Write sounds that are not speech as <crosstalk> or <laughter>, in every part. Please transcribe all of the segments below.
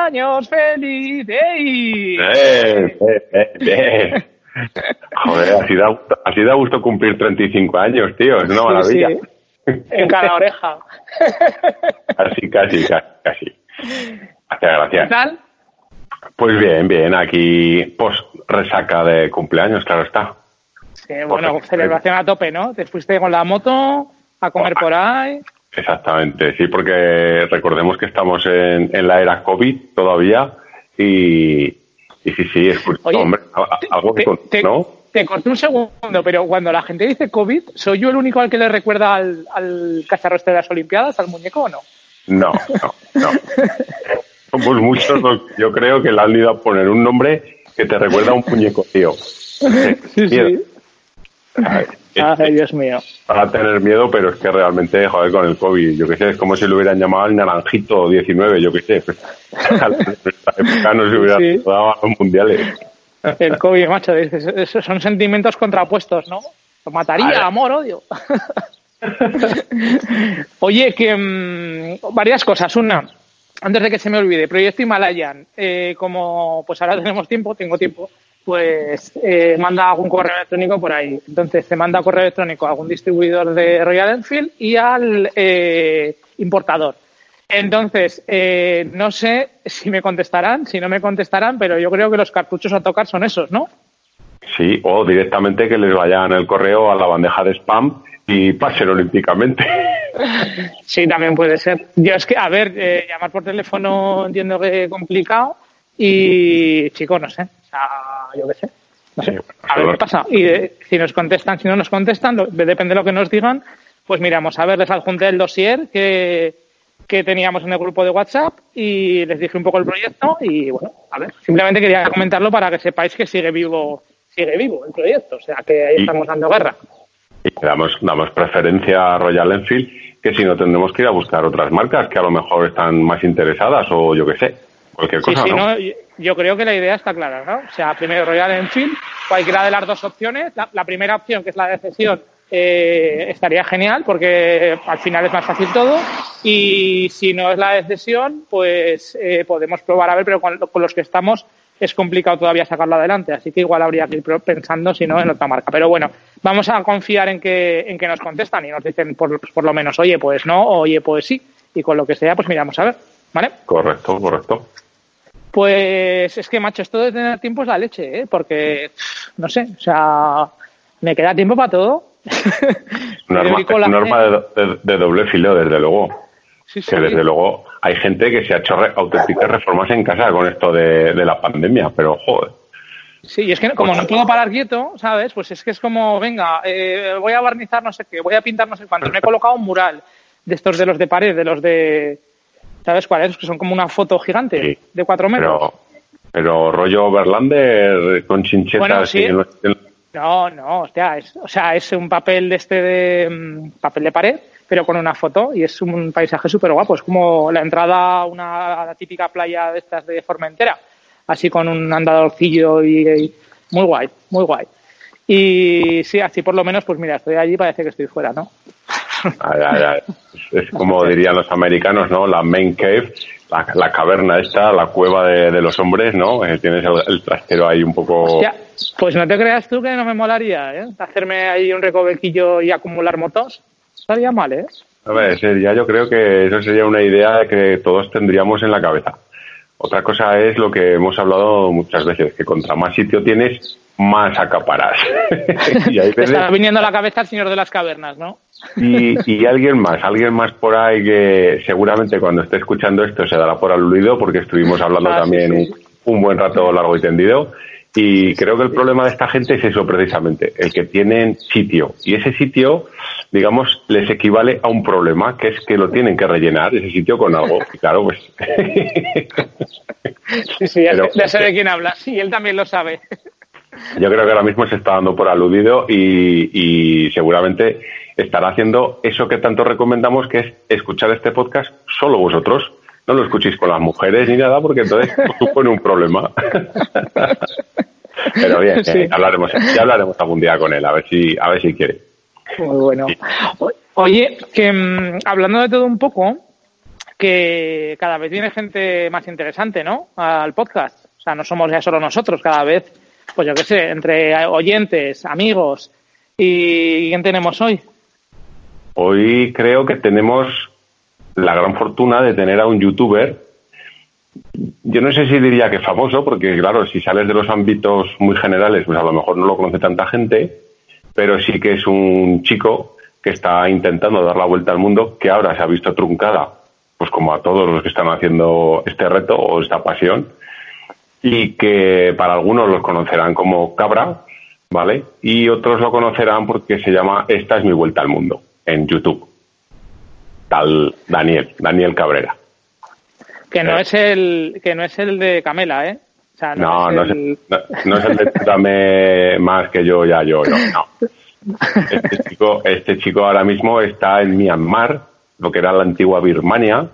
Cumpleaños feliz. ¡Ey! Eh, eh. Joder, así da, así da gusto cumplir 35 años, tío. Es una maravilla. Sí, sí. En cada oreja. Así, casi, casi, casi. Hace gracia. ¿Qué tal? Pues bien, bien. Aquí, pues, resaca de cumpleaños, claro está. Sí, bueno, celebración a tope, ¿no? Te fuiste con la moto a comer por ahí. Exactamente, sí, porque recordemos que estamos en, en la era COVID todavía y, y sí, sí, es Oye, hombre, algo que te, con- te- ¿no? te corté un segundo, pero cuando la gente dice COVID, ¿soy yo el único al que le recuerda al, al cacharro este de las Olimpiadas, al muñeco o no? No, no, no. <laughs> Somos muchos los que yo creo que le han ido a poner un nombre que te recuerda a un muñeco, tío. <laughs> Sí, sí. Ay, Dios mío. para tener miedo, pero es que realmente, joder, con el COVID, yo qué sé, es como si lo hubieran llamado el Naranjito 19, yo qué sé. Pues, a la época no se hubiera Sí. dado a los mundiales. El COVID, macho, son sentimientos contrapuestos, ¿no? Lo mataría, amor, odio. <laughs> Oye, que mm, varias cosas. Una, antes de que se me olvide, Proyecto Himalayan. Eh, como pues ahora tenemos tiempo, tengo tiempo, pues eh, manda algún correo electrónico por ahí. Entonces te manda correo electrónico a algún distribuidor de Royal Enfield y al eh, importador. Entonces, eh, no sé si me contestarán, si no me contestarán, pero yo creo que los cartuchos a tocar son esos, ¿no? Sí, o directamente que les vayan el correo a la bandeja de spam y pasen olímpicamente. <laughs> Sí, también puede ser. Yo es que, a ver, eh, llamar por teléfono entiendo que es complicado y, chicos, no sé. Sea, yo qué sé. No sé. Sí, A ver qué pasa. Y eh, si nos contestan, si no nos contestan, lo- depende de lo que nos digan, pues miramos. A ver, les adjunté el dossier que, que teníamos en el grupo de WhatsApp y les dije un poco el proyecto y, bueno, a ver, simplemente quería comentarlo para que sepáis que sigue vivo sigue vivo el proyecto. O sea, que ahí Y- estamos dando guerra. Y damos, damos preferencia a Royal Enfield, que si no tendremos que ir a buscar otras marcas que a lo mejor están más interesadas o yo qué sé, cualquier Sí, cosa, sí, ¿no? no, yo- yo creo que la idea está clara, ¿no? O sea, primero Royal Enfield, cualquiera de las dos opciones. La, la primera opción, que es la de cesión, eh, estaría genial porque al final es más fácil todo. Y si no es la de cesión, pues eh, podemos probar a ver, pero con, con los que estamos es complicado todavía sacarlo adelante. Así que igual habría que ir pensando, si no, en otra marca. Pero bueno, vamos a confiar en que, en que nos contestan y nos dicen por, por lo menos, oye, pues no, oye, pues sí. Y con lo que sea, pues miramos a ver. ¿Vale? Correcto, correcto. Pues es que, macho, esto de tener tiempo es la leche, ¿eh? Porque, no sé, o sea, me queda tiempo para todo. Periódico es un La- arma de, de- de doble filo, desde luego. Sí, sí. Que desde luego hay gente que se ha hecho re- auténticas reformas en casa con esto de, de la pandemia, pero joder. Sí, y es que como no puedo parar quieto, ¿sabes? Pues es que es como, venga, eh, voy a barnizar no sé qué, voy a pintar no sé cuánto. Me he colocado un mural de estos de los de pared, de los de... ¿Sabes cuáles? Que son como una foto gigante Sí. de cuatro metros. Pero, pero rollo Verlander con chinchetas Bueno, sí. y los- No, no, hostia, es, o sea, es un papel de este de mm, papel de pared, pero con una foto y es un paisaje súper guapo. Es como la entrada a una a la típica playa de estas de Formentera, así con un andadorcillo y, y muy guay, muy guay. Y sí, así por lo menos, pues mira, estoy allí, parece que estoy fuera, ¿no? Es, es como dirían los americanos, ¿no? La main cave, la, la caverna esta, la cueva de, de los hombres, ¿no? Eh, tienes el, el trastero ahí un poco... Hostia, pues no te creas tú que no me molaría, ¿eh? Hacerme ahí un recovequillo y acumular motos. Estaría mal, ¿eh? A ver, sería, yo creo que eso sería una idea que todos tendríamos en la cabeza. Otra cosa es lo que hemos hablado muchas veces, que contra más sitio tienes, más acaparas. <laughs> y, Te veces- está viniendo a la cabeza el señor de las cavernas, ¿no? y, y alguien más, alguien más por ahí que seguramente cuando esté escuchando esto se dará por aludido porque estuvimos hablando Ah, sí, también sí. Un, un buen rato largo y tendido. Y creo que el problema de esta gente es eso precisamente, el que tienen sitio. Y ese sitio, digamos, les equivale a un problema, que es que lo tienen que rellenar ese sitio con algo. Y claro, pues... <laughs> Sí, sí, ya, Pero- sé, ya sé de quién habla. Sí, él también lo sabe. Yo creo que ahora mismo se está dando por aludido y, y seguramente estará haciendo eso que tanto recomendamos, que es escuchar este podcast solo vosotros. No lo escuchéis con las mujeres ni nada, porque entonces supone un problema. <laughs> Pero bien, Sí. eh, hablaremos, ya hablaremos algún día con él, a ver si, a ver si quiere. Muy bueno. Oye, que mm, hablando de todo un poco, que cada vez viene gente más interesante, ¿no? Al podcast. O sea, no somos ya solo nosotros, cada vez, pues yo qué sé, entre oyentes, amigos. ¿Y quién tenemos hoy? Hoy creo que tenemos la gran fortuna de tener a un youtuber. Yo no sé si diría que famoso, porque claro, si sales de los ámbitos muy generales, pues a lo mejor no lo conoce tanta gente, pero sí que es un chico que está intentando dar la vuelta al mundo, que ahora se ha visto truncada pues como a todos los que están haciendo este reto o esta pasión, y que para algunos los conocerán como Cabra, ¿vale? Y otros lo conocerán porque se llama Esta es mi vuelta al mundo en YouTube. Tal Daniel, Daniel Cabrera. Que no eh. es el que no es el de Camela, ¿eh? no, no, es el... no, es el de Dame más que yo, ya yo, yo, no. <laughs> Este chico, este chico ahora mismo está en Myanmar, lo que era la antigua Birmania,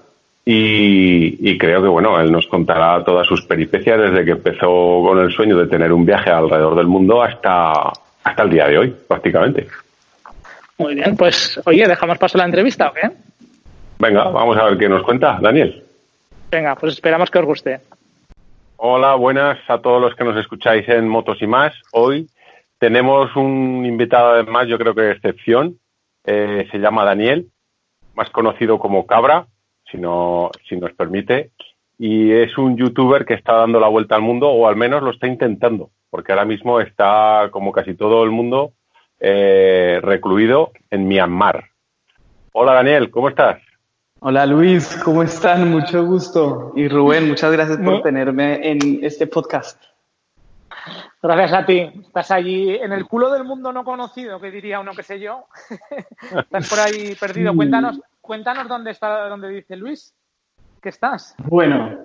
y, creo que bueno, él nos contará todas sus peripecias desde que empezó con el sueño de tener un viaje alrededor del mundo hasta, hasta el día de hoy, prácticamente. Muy bien, pues oye, dejamos paso a la entrevista, ¿o qué? Venga, vamos a ver qué nos cuenta, Daniel. Venga, pues esperamos que os guste. Hola, buenas a todos los que nos escucháis en Motos y más. Hoy tenemos un invitado además, yo creo que de excepción. Eh, se llama Daniel más conocido como Cabra, si, no, si nos permite, y es un youtuber que está dando la vuelta al mundo, o al menos lo está intentando, porque ahora mismo está, como casi todo el mundo, eh, recluido en Myanmar. Hola Daniel, ¿cómo estás? Hola Luis, ¿cómo están? Mucho gusto. Y Rubén, muchas gracias por tenerme en este podcast. Gracias a ti. Estás allí en el culo del mundo no conocido, que diría uno que sé yo. <laughs> estás por ahí perdido. Cuéntanos, cuéntanos dónde está, dónde dice Luis que estás. Bueno,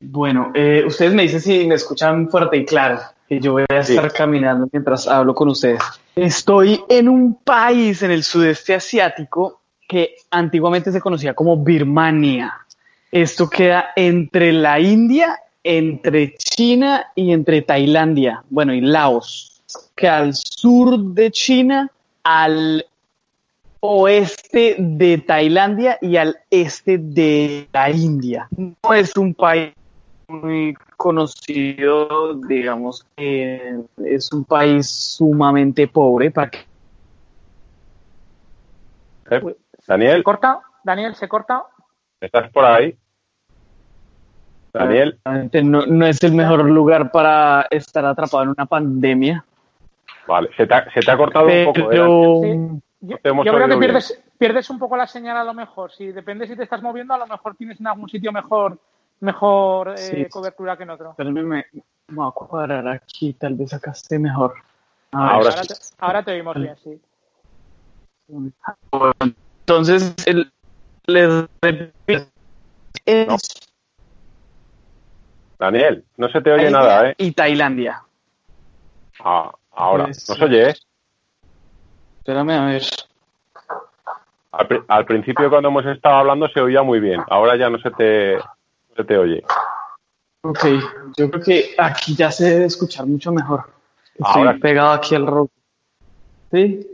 bueno, eh, ustedes me dicen si me escuchan fuerte y claro, que yo voy a estar caminando mientras hablo con ustedes. Estoy en un país en el sudeste asiático que antiguamente se conocía como Birmania. Esto queda entre la India entre China y entre Tailandia, bueno, y Laos, que al sur de China, al oeste de Tailandia y al este de la India. No es un país muy conocido, digamos que es un país sumamente pobre para que... Daniel. ¿Se corta? Daniel, ¿se corta? ¿Estás por ahí? Daniel. No, es el mejor lugar para estar atrapado en una pandemia. Vale, se te ha, cortado un poco. ¿eh? Yo, creo que pierdes, pierdes un poco la señal a lo mejor. Si depende si te estás moviendo, a lo mejor tienes en algún sitio mejor mejor eh, cobertura que en otro. Pero me, voy a cuadrar aquí, tal vez acá esté mejor. ahora, te, ahora, te, oímos bien, sí. Entonces, el, les Daniel, no se te oye nada, ¿eh? Y Tailandia. Ah, ahora, pues ¿no se oye? Espérame a ver. Al, principio cuando hemos estado hablando se oía muy bien, ahora ya no se te, se te oye. Ok, yo creo que aquí ya se debe escuchar mucho mejor. Estoy ahora pegado aquí al rock. ¿Sí?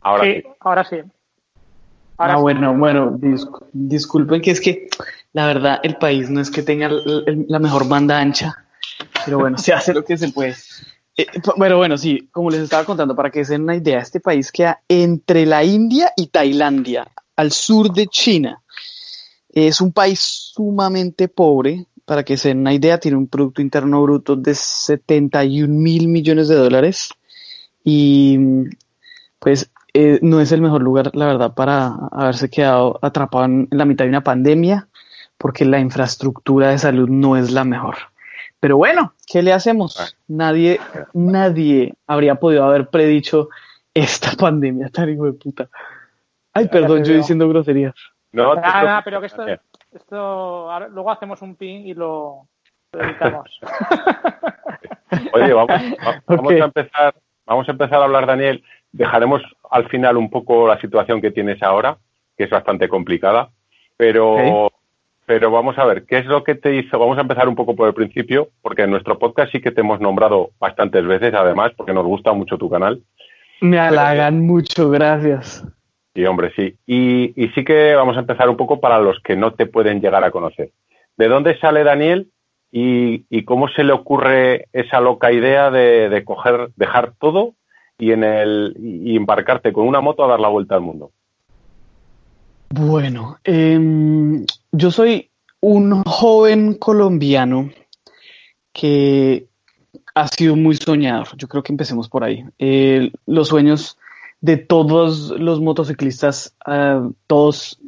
Ahora sí. Ahora sí. ah, bueno, bueno, disculpen que es que la verdad, el país no es que tenga la mejor banda ancha, pero bueno, se hace lo que se puede. Eh, pero bueno, sí, como les estaba contando, para que se den una idea, este país queda entre la India y Tailandia, al sur de China. Es un país sumamente pobre, para que se den una idea, tiene un Producto Interno Bruto de 71 mil millones de dólares y pues eh, no es el mejor lugar, la verdad, para haberse quedado atrapado en la mitad de una pandemia porque la infraestructura de salud no es la mejor. Pero bueno, ¿qué le hacemos? Ah. Nadie, nadie habría podido haber predicho esta pandemia tan hijo de puta. Ay, perdón, yo diciendo groserías. No, nada, pero que esto, esto luego hacemos un pin y lo, editamos. <laughs> Oye, vamos, <laughs> vamos a empezar, vamos a empezar a hablar, Daniel. Dejaremos al final un poco la situación que tienes ahora, que es bastante complicada, pero pero vamos a ver, ¿qué es lo que te hizo? Vamos a empezar un poco por el principio, porque en nuestro podcast sí que te hemos nombrado bastantes veces, además, porque nos gusta mucho tu canal. Me halagan mucho, gracias. Sí, hombre, sí. Y, sí que vamos a empezar un poco para los que no te pueden llegar a conocer. ¿De dónde sale Daniel y, cómo se le ocurre esa loca idea de, coger, dejar todo y, en el, y embarcarte con una moto a dar la vuelta al mundo? Bueno, em, yo soy un joven colombiano que ha sido muy soñador. Yo creo que empecemos por ahí. Los sueños de todos los motociclistas, ah, todos,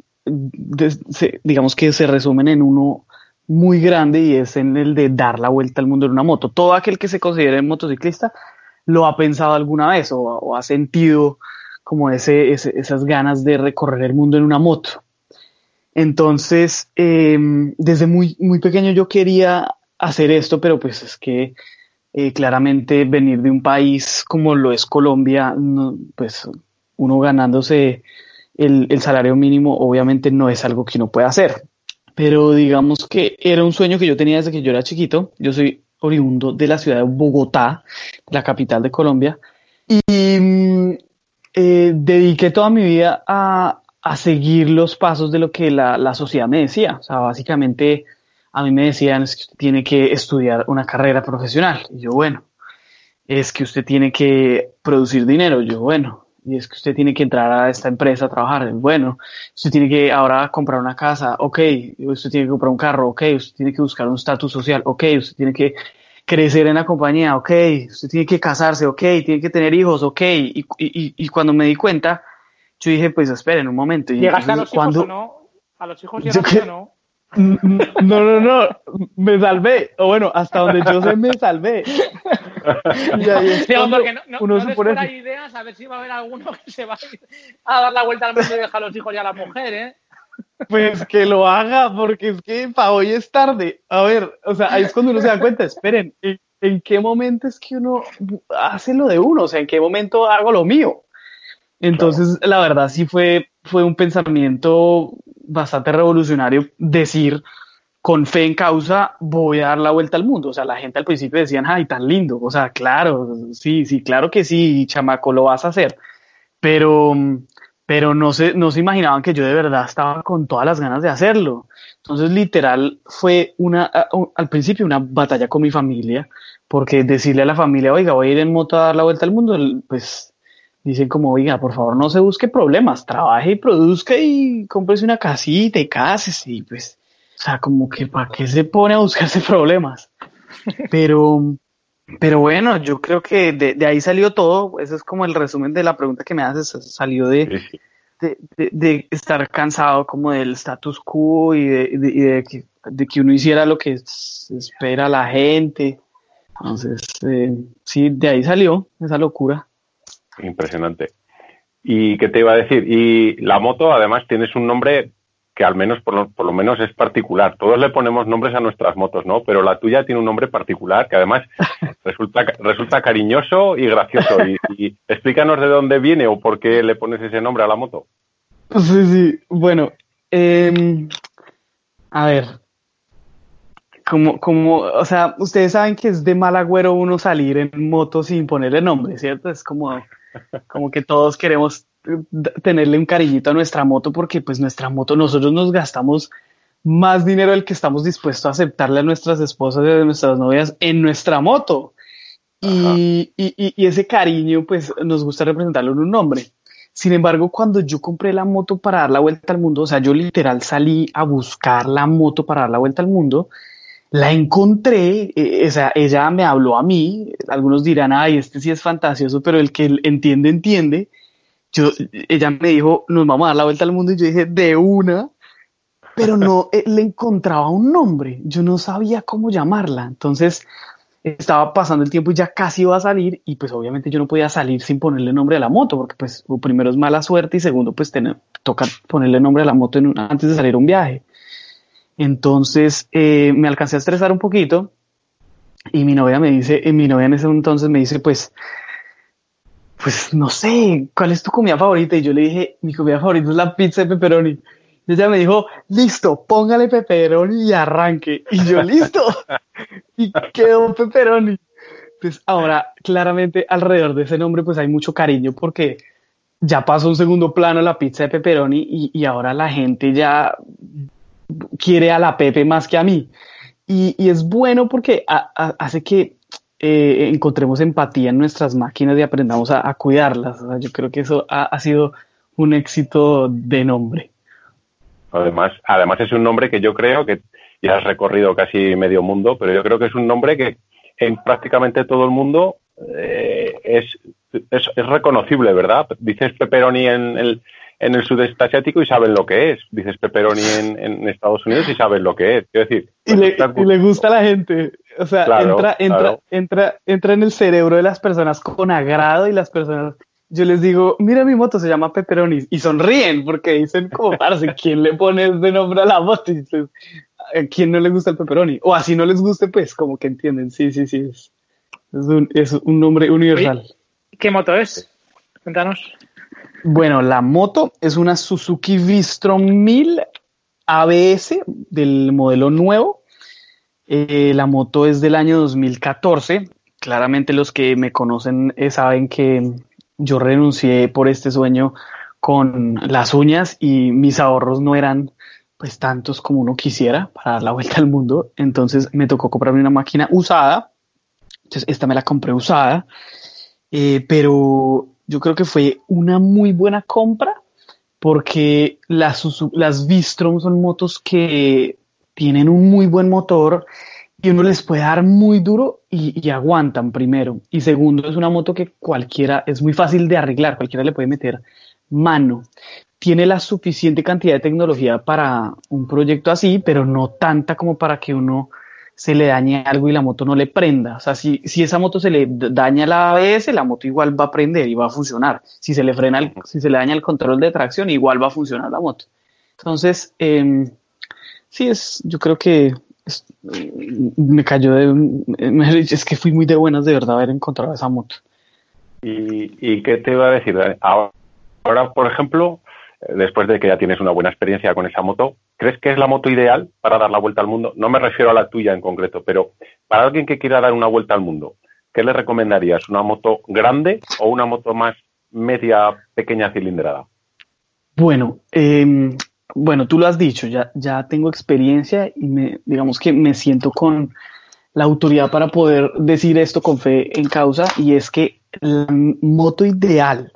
digamos que se resumen en uno muy grande y es en el de dar la vuelta al mundo en una moto. Todo aquel que se considere motociclista lo ha pensado alguna vez o, ha sentido como ese, esas ganas de recorrer el mundo en una moto. Entonces, em, desde muy, muy pequeño yo quería hacer esto, pero pues es que eh, claramente venir de un país como lo es Colombia, pues uno ganándose el, salario mínimo obviamente no es algo que uno pueda hacer. Pero digamos que era un sueño que yo tenía desde que yo era chiquito. Yo soy oriundo de la ciudad de Bogotá, la capital de Colombia, y eh, dediqué toda mi vida a, seguir los pasos de lo que la, la sociedad me decía. O sea, básicamente a mí me decían es que usted tiene que estudiar una carrera profesional. Y yo, bueno, es que usted tiene que producir dinero. Yo, bueno, y es que usted tiene que entrar a esta empresa a trabajar. Bueno, usted tiene que ahora comprar una casa. Ok, usted tiene que comprar un carro. Ok, usted tiene que buscar un estatus social. Ok, usted tiene que crecer en la compañía. Ok, usted tiene que casarse. Ok, tiene que tener hijos. Ok, y, y, y cuando me di cuenta, yo dije, pues esperen un momento. Y ¿Llegaste a los hijos o no? ¿A los hijos llegaste o no? <laughs> No, no, no, me salvé. O bueno, hasta donde yo sé me salvé. <laughs> Y ahí porque no, no, uno no supone... ideas a ver si va a haber alguno que se va a dar la vuelta al mundo y dejar a los hijos y a la mujer, ¿eh? Pues que lo haga, porque es que para hoy es tarde. A ver, o sea, ahí es cuando uno se da cuenta, esperen, ¿en, qué momento es que uno hace lo de uno? O sea, ¿en qué momento hago lo mío? Entonces, la verdad sí fue, fue un pensamiento bastante revolucionario decir con fe en causa voy a dar la vuelta al mundo. O sea, la gente al principio decían, ay, tan lindo. O sea, claro, sí, sí, claro que sí, chamaco, lo vas a hacer. Pero, pero no se, no se imaginaban que yo de verdad estaba con todas las ganas de hacerlo. Entonces, literal, fue una, al principio una batalla con mi familia, porque decirle a la familia, oiga, voy a ir en moto a dar la vuelta al mundo, pues dicen como, oiga, por favor, no se busque problemas, trabaje y produzca y cómprese una casita y cases y pues, o sea, como que para qué se pone a buscarse <laughs> problemas. Pero, pero bueno, yo creo que de, ahí salió todo, eso es como el resumen de la pregunta que me haces, salió de, de, estar cansado como del status quo y, de, que, de que uno hiciera lo que espera la gente. Entonces, eh, sí, de ahí salió esa locura. Impresionante. ¿Y qué te iba a decir? Y la moto, además, tienes un nombre que al menos, por lo, menos, es particular. Todos le ponemos nombres a nuestras motos, ¿no? Pero la tuya tiene un nombre particular que además <laughs> resulta, resulta cariñoso y gracioso. Y, explícanos de dónde viene o por qué le pones ese nombre a la moto. Sí, sí. Bueno, em, a ver, como, como, o sea, ustedes saben que es de mal agüero uno salir en moto sin ponerle nombre, ¿cierto? Es como, como que todos queremos tenerle un cariñito a nuestra moto porque pues nuestra moto nosotros nos gastamos más dinero del que estamos dispuestos a aceptarle a nuestras esposas y a nuestras novias en nuestra moto. Y, y, y, ese cariño pues nos gusta representarlo en un nombre. Sin embargo, cuando yo compré la moto para dar la vuelta al mundo, o sea, yo literal salí a buscar la moto para dar la vuelta al mundo, la encontré, eh, o sea, ella me habló a mí, algunos dirán, ay, este sí es fantasioso, pero el que entiende, entiende. Yo, ella me dijo, nos vamos a dar la vuelta al mundo y yo dije, de una, pero no eh, le encontraba un nombre, yo no sabía cómo llamarla. Entonces, estaba pasando el tiempo y ya casi iba a salir y pues obviamente yo no podía salir sin ponerle nombre a la moto porque pues primero es mala suerte y segundo pues tener, toca ponerle nombre a la moto antes de salir a un viaje. Entonces eh, me alcancé a estresar un poquito y mi novia me dice, eh, mi novia en ese entonces me dice, pues, pues no sé, ¿cuál es tu comida favorita? Y yo le dije, mi comida favorita es la pizza de pepperoni. Y ella me dijo, listo, póngale pepperoni y arranque. Y yo, <laughs> listo. y quedó pepperoni. Entonces ahora claramente alrededor de ese nombre pues hay mucho cariño porque ya pasó un segundo plano la pizza de pepperoni y, ahora la gente ya quiere a la Pepe más que a mí. Y, es bueno porque hace que eh, encontremos empatía en nuestras máquinas y aprendamos a, cuidarlas. yo creo que eso ha, sido un éxito de nombre. Además, además es un nombre que yo creo que ya has recorrido casi medio mundo, pero yo creo que es un nombre que en prácticamente todo el mundo eh, es, es, reconocible, ¿verdad? Dices pepperoni en el, en el sudeste asiático y saben lo que es. Dices pepperoni en, en Estados Unidos y saben lo que es. Quiero decir, y, le, y le, gusta a la gente. O sea, entra, entra, entra, entra en el cerebro de las personas con agrado y las personas yo les digo, mira mi moto, se llama Pepperoni, y sonríen porque dicen como, parce, ¿quién le pone de nombre a la moto? Y dices, ¿a quién no le gusta el pepperoni? O así no les guste, pues, como que entienden, sí, sí, sí, es, un, es un nombre universal. ¿Qué moto es? Cuéntanos. Bueno, la moto es una Suzuki Vistrom 1000 ABS del modelo nuevo. Eh, la moto es del año 2014. Claramente los que me conocen eh, saben que yo renuncié por este sueño con las uñas y mis ahorros no eran pues tantos como uno quisiera para dar la vuelta al mundo. Entonces me tocó comprarme una máquina usada. Entonces esta me la compré usada. Eh, pero yo creo que fue una muy buena compra porque las, las son motos que tienen un muy buen motor y uno les puede dar muy duro y, aguantan primero. Y segundo, es una moto que cualquiera, es muy fácil de arreglar, cualquiera le puede meter mano. Tiene la suficiente cantidad de tecnología para un proyecto así, pero no tanta como para que uno se le dañe algo y la moto no le prenda. O sea, si, si esa moto se le daña la ABS, la moto igual va a prender y va a funcionar. Si se le frena, si se le daña el control de tracción, igual va a funcionar la moto. Entonces, eh, sí es, yo creo que me cayó de... <laughs> Es que fui muy de buenas de verdad haber encontrado esa moto. ¿Y, y qué te iba a decir? Ahora, por ejemplo, después de que ya tienes una buena experiencia con esa moto, ¿crees que es la moto ideal para dar la vuelta al mundo? No me refiero a la tuya en concreto, pero para alguien que quiera dar una vuelta al mundo, ¿qué le recomendarías? ¿Una moto grande o una moto más media, pequeña cilindrada? Bueno, eh, bueno, tú lo has dicho, ya, ya tengo experiencia y me, digamos que me siento con la autoridad para poder decir esto con fe en causa y es que la moto ideal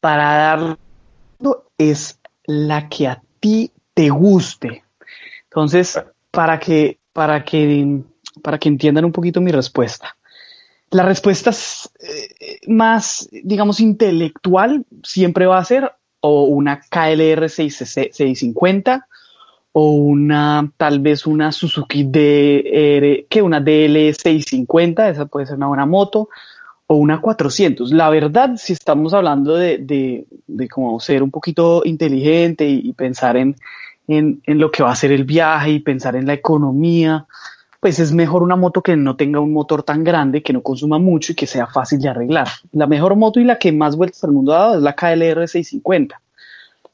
para dar es la que a ti te guste. Entonces, para que, para que, para que entiendan un poquito mi respuesta. La respuesta eh, más, digamos, intelectual siempre va a ser o una KLR 650 o una tal vez una Suzuki DR, que una DL 650, esa puede ser una buena moto, o una 400. La verdad, si estamos hablando de, de, de como ser un poquito inteligente y, pensar en, en, en, lo que va a ser el viaje y pensar en la economía, pues es mejor una moto que no tenga un motor tan grande, que no consuma mucho y que sea fácil de arreglar. La mejor moto y la que más vueltas al mundo ha dado es la KLR 650.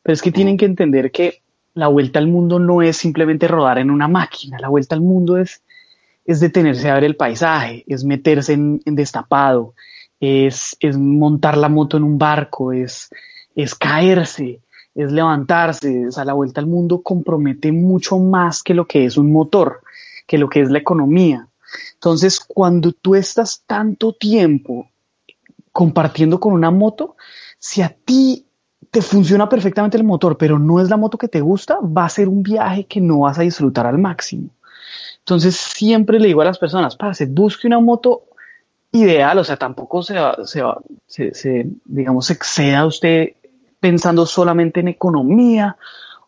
Pero es que tienen que entender que la vuelta al mundo no es simplemente rodar en una máquina, la vuelta al mundo es, es detenerse a ver el paisaje, es meterse en, destapado, es, es, montar la moto en un barco, es, es caerse, es levantarse. O la vuelta al mundo compromete mucho más que lo que es un motor que lo que es la economía. Entonces, cuando tú estás tanto tiempo compartiendo con una moto, si a ti te funciona perfectamente el motor, pero no es la moto que te gusta, va a ser un viaje que no vas a disfrutar al máximo. Entonces, siempre le digo a las personas, se busque una moto ideal, o sea, tampoco se, se, digamos, exceda usted pensando solamente en economía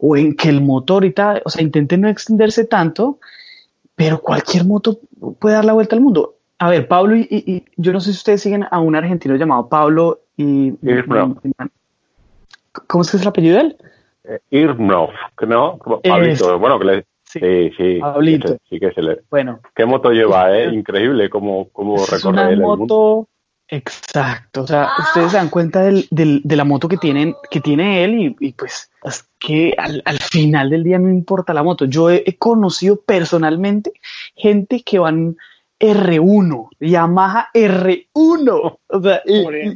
o en que el motor y tal, o sea, intente no extenderse tanto pero cualquier moto puede dar la vuelta al mundo. A ver, Pablo, y, yo no sé si ustedes siguen a un argentino llamado Pablo y... ¿Cómo es que es el apellido de él? Eh, ¿no? Pablito, bueno, que le... Sí, sí, Pablito. sí que se le... Bueno. ¿Qué moto lleva, eh? Increíble cómo, cómo recorre el mundo. Exacto, o sea, ustedes se dan cuenta del, del, de la moto que, tienen, que tiene él y, y pues es que al, al, final del día no importa la moto. Yo he, conocido personalmente gente que van R1, Yamaha R1, o sea,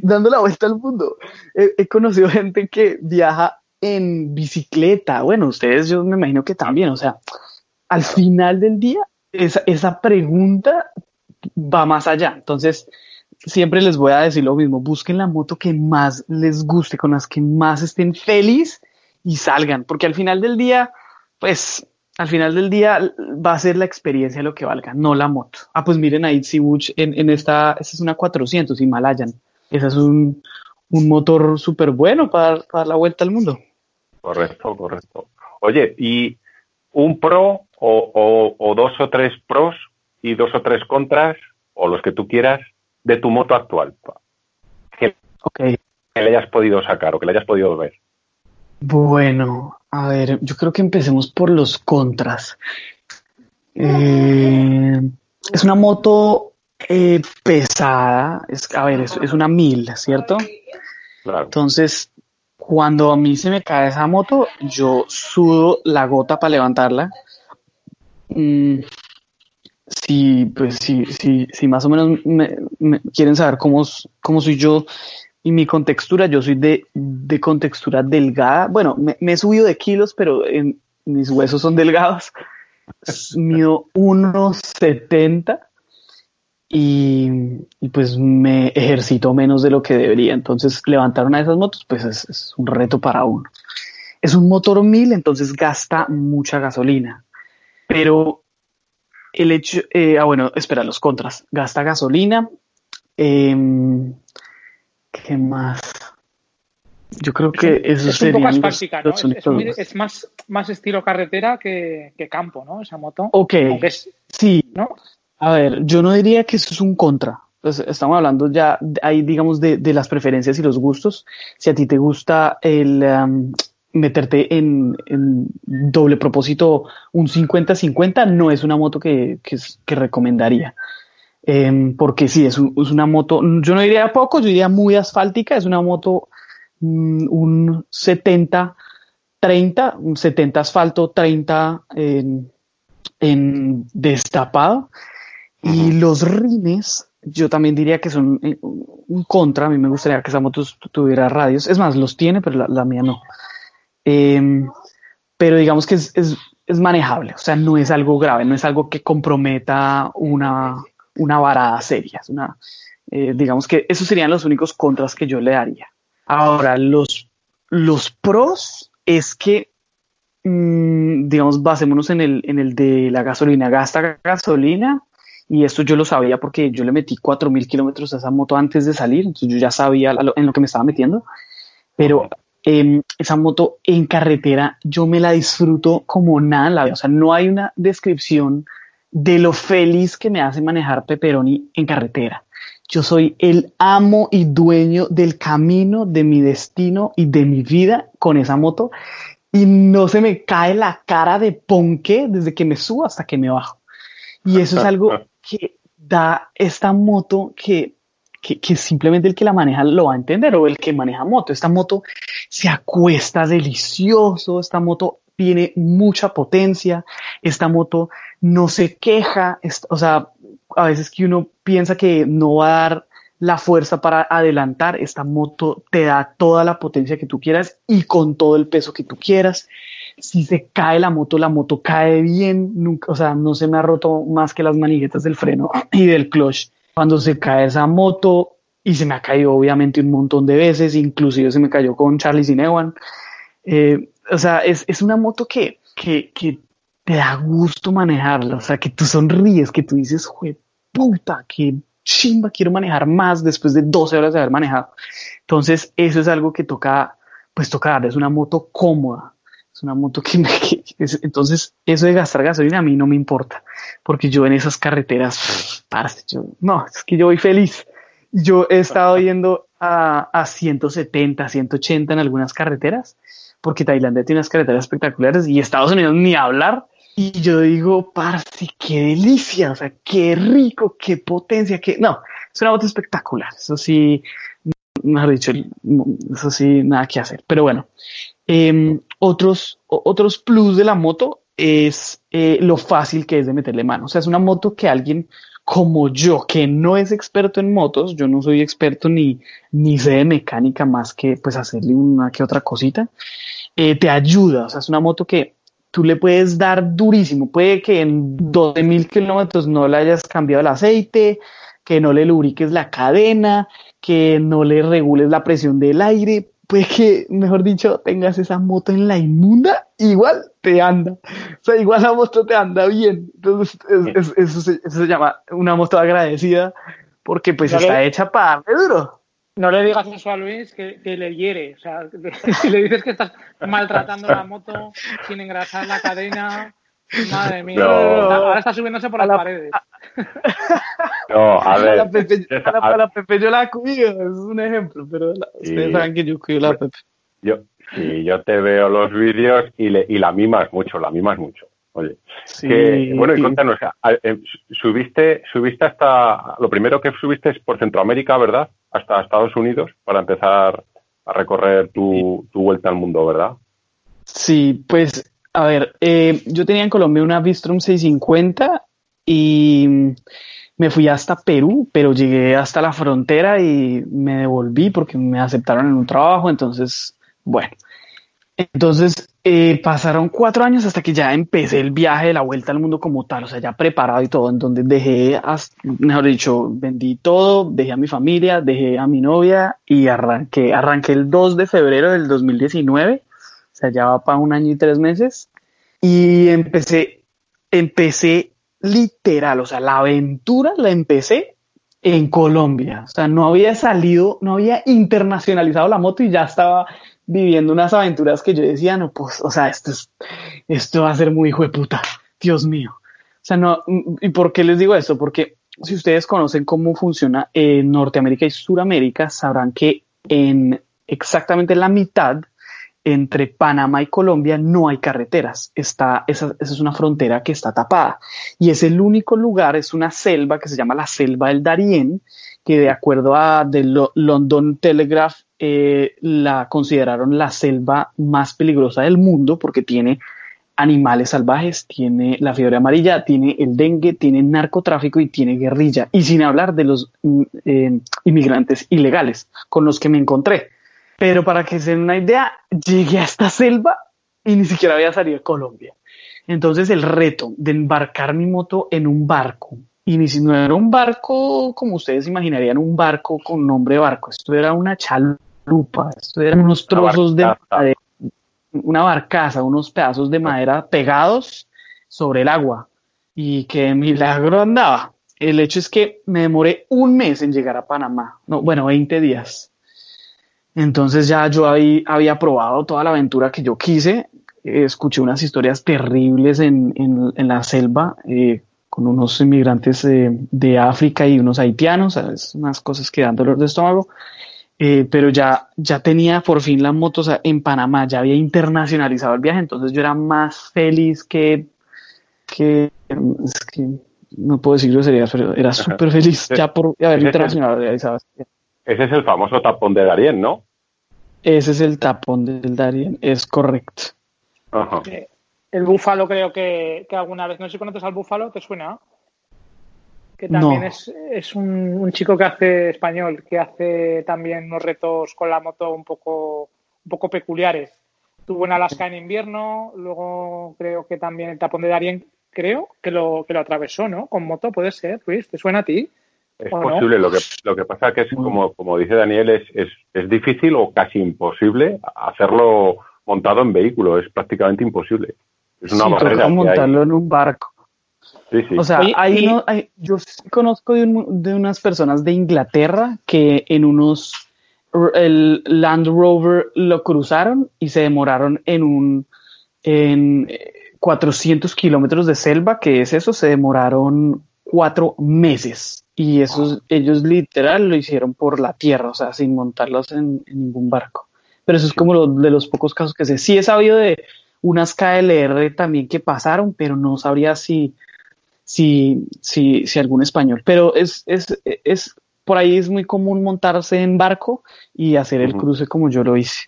dando la vuelta al mundo. He, conocido gente que viaja en bicicleta, bueno, ustedes yo me imagino que también, o sea, al final del día, esa, esa pregunta va más allá. Entonces, siempre les voy a decir lo mismo, busquen la moto que más les guste, con las que más estén felices y salgan, porque al final del día, pues al final del día va a ser la experiencia lo que valga, no la moto. Ah, pues miren ahí Tsibuch en, en esta, esta es una 400 Himalayan. Ese es un, un motor súper bueno para, para, la vuelta al mundo. Correcto, correcto. Oye, ¿y un pro o, o, dos o tres pros y dos o tres contras, o los que tú quieras, de tu moto actual? Que, okay. que le hayas podido sacar o que le hayas podido ver. Bueno, a ver, yo creo que empecemos por los contras. Eh, es una moto eh, pesada, es, a ver, es, una mil, ¿cierto? Claro. Entonces, cuando a mí se me cae esa moto, yo sudo la gota para levantarla. Mm, si, pues, si, si, si más o menos me, quieren saber cómo, cómo soy yo y mi contextura, yo soy de, de contextura delgada. Bueno, me, he subido de kilos, pero en, mis huesos son delgados. <laughs> Mido 1,70 y, y, pues me ejercito menos de lo que debería. Entonces, levantar una de esas motos, pues es, un reto para uno. Es un motor 1000, entonces gasta mucha gasolina. Pero el hecho, eh, ah, bueno, espera, los contras. Gasta gasolina. Eh, ¿Qué más? Yo creo que eso es un poco más práctica, ¿no? Es, más, más estilo carretera que, campo, ¿no? Esa moto. Ok. sí. ¿no? A ver, yo no diría que eso es un contra. Pues estamos hablando ya ahí, digamos, de, las preferencias y los gustos. Si a ti te gusta el um, meterte en, doble propósito un 50-50, no es una moto que, que recomendaría. Em, porque sí, es, una moto, yo no diría poco, yo diría muy asfáltica, es una moto mm, un 70, 30, un 70 asfalto, 30 en, destapado. Y los rines, yo también diría que son eh, un contra, a mí me gustaría que esa moto tuviera radios, es más, los tiene, pero la, mía no. Em, pero digamos que es, es manejable, o sea, no es algo grave, no es algo que comprometa una, una varada seria. Una, eh, digamos que esos serían los únicos contras que yo le daría. Ahora, los, los pros es que, mm, digamos, basémonos en el, en el de la gasolina. Gasta gasolina y esto yo lo sabía porque yo le metí 4.000 kilómetros a esa moto antes de salir, entonces yo ya sabía en lo que me estaba metiendo. Pero em, esa moto en carretera yo me la disfruto como nada, o sea, no hay una descripción de lo feliz que me hace manejar Pepperoni en carretera. Yo soy el amo y dueño del camino, de mi destino y de mi vida con esa moto y no se me cae la cara de ponque desde que me subo hasta que me bajo. Y eso es algo <laughs> que da esta moto que, que, que, simplemente el que la maneja lo va a entender o el que maneja moto. Esta moto se acuesta delicioso, esta moto tiene mucha potencia, esta moto no se queja, o sea, a veces que uno piensa que no va a dar la fuerza para adelantar, esta moto te da toda la potencia que tú quieras y con todo el peso que tú quieras. Si se cae la moto, la moto cae bien, nunca, o sea, no se me ha roto más que las maniguetas del freno <clears throat> y del clutch. Cuando se cae esa moto, y se me ha caído obviamente un montón de veces, inclusive se me cayó con Charlie Sinewan. Eh, o sea, es, es una moto que, que, que, te da gusto manejarla, o sea, que tú sonríes, que tú dices, jue puta, que chimba, quiero manejar más después de 12 horas de haber manejado. Entonces, eso es algo que toca, pues tocar, es una moto cómoda, es una moto que entonces, eso de gastar gasolina a mí no me importa, porque yo en esas carreteras, parce, no, es que yo voy feliz. Yo he estado yendo a, a 170, 180 en algunas carreteras porque Tailandia tiene unas carreteras espectaculares y Estados Unidos ni hablar. Y yo digo, parce, qué delicia, o sea, qué rico, qué potencia, qué... No, es una moto espectacular, eso sí, mejor dicho, eso sí, nada que hacer. Pero bueno, em, otros, otros plus de la moto es eh, lo fácil que es de meterle mano. O sea, es una moto que alguien como yo, que no es experto en motos, yo no soy experto ni, ni sé de mecánica más que pues hacerle una que otra cosita, eh, te ayuda. O sea, es una moto que tú le puedes dar durísimo. Puede que en 12 mil kilómetros no le hayas cambiado el aceite, que no le lubriques la cadena, que no le regules la presión del aire, pues que, mejor dicho, tengas esa moto en la inmunda, igual te anda. O sea, igual la moto te anda bien. Entonces, eso, se, llama una moto agradecida porque pues está hecha para darle duro. No le digas eso a Luis que, le hiere. O sea, <laughs> si le dices que estás maltratando la moto sin engrasar la cadena, madre mía. Ahora está subiéndose por las paredes. <laughs> No, a ver. A la Pepe, yo la cuido, es un ejemplo, pero ustedes saben que yo cuido la Pepe. Yo, sí, yo te veo los vídeos y, le, y la mimas mucho, la mimas mucho. Oye, bueno, y cuéntanos, eh, subiste, subiste hasta, lo primero que subiste es por Centroamérica, ¿verdad? Hasta Estados Unidos para empezar a recorrer tu, tu vuelta al mundo, ¿verdad? Sí, pues, a ver, eh, yo tenía en Colombia una Vistrom 650 y me fui hasta Perú, pero llegué hasta la frontera y me devolví porque me aceptaron en un trabajo, entonces, bueno. Entonces eh, pasaron cuatro años hasta que ya empecé el viaje de la vuelta al mundo como tal, o sea, ya preparado y todo, en donde dejé, mejor dicho, vendí todo, dejé a mi familia, dejé a mi novia y arranqué, arranqué el 2 de febrero del 2019, o sea, ya va para un año y tres meses, y empecé, empecé literal, o sea, la aventura la empecé en Colombia. O sea, no había salido, no había internacionalizado la moto y ya estaba viviendo unas aventuras que yo decía, no, pues, o sea, esto, es, esto va a ser muy hijo de puta, Dios mío. O sea, no, ¿y por qué les digo esto? Porque si ustedes conocen cómo funciona en Norteamérica y Suramérica, sabrán que en exactamente la mitad entre Panamá y Colombia no hay carreteras. Está, esa, es una frontera que está tapada. Y es el único lugar, es una selva que se llama la selva del Darién, que de acuerdo a The London Telegraph eh, la consideraron la selva más peligrosa del mundo porque tiene animales salvajes, tiene la fiebre amarilla, tiene el dengue, tiene narcotráfico y tiene guerrilla. Y sin hablar de los mm, eh, inmigrantes ilegales con los que me encontré. Pero para que se den una idea, llegué a esta selva y ni siquiera había salido de Colombia. Entonces el reto de embarcar mi moto en un barco, y ni si no era un barco como ustedes imaginarían, un barco con nombre de barco, esto era una chalupa, esto eran unos trozos de madera, una barcaza, unos pedazos de madera pegados sobre el agua. Y qué milagro andaba. El hecho es que me demoré un mes en llegar a Panamá, no, bueno, 20 días. Entonces ya yo ahí había probado toda la aventura que yo quise. escuché unas historias terribles en, en, la selva eh, con unos inmigrantes de África y unos haitianos, ¿sabes? unas cosas que dan dolor de estómago. Eh, pero ya, ya tenía por fin la moto en Panamá, ya había internacionalizado el viaje, entonces yo era más feliz que, que, es que no puedo decir groserías, pero era <laughs> súper feliz ya por haber internacionalizado. Ese es el famoso tapón de Darien, ¿no? Ese es el tapón del Darien, es correcto. Eh, el búfalo creo que, alguna vez, no sé si conoces al búfalo, ¿te suena? Que también es, es un, chico que hace español, que hace también unos retos con la moto un poco, un poco peculiares. Tuvo en Alaska en invierno, luego creo que también el tapón de Darien, creo que lo, que lo atravesó, ¿no? Con moto, puede ser, Luis, ¿te suena a ti? Es posible, lo que, lo que pasa que es, como, como dice Daniel, es, es, es difícil o casi imposible hacerlo montado en vehículo, es prácticamente imposible. Es una sí, barrera. montarlo en un barco. Sí, sí. O sea, hay, yo conozco de, de, unas personas de Inglaterra que en unos el Land Rover lo cruzaron y se demoraron en un en 400 kilómetros de selva, que es eso, se demoraron cuatro meses y esos, ellos literal lo hicieron por la tierra, o sea, sin montarlos en, ningún barco. Pero eso es como lo, de los pocos casos que sé. Sí he sabido de unas KLR también que pasaron, pero no sabría si, si, si, si algún español. Pero es, es, es, por ahí es muy común montarse en barco y hacer el cruce como yo lo hice.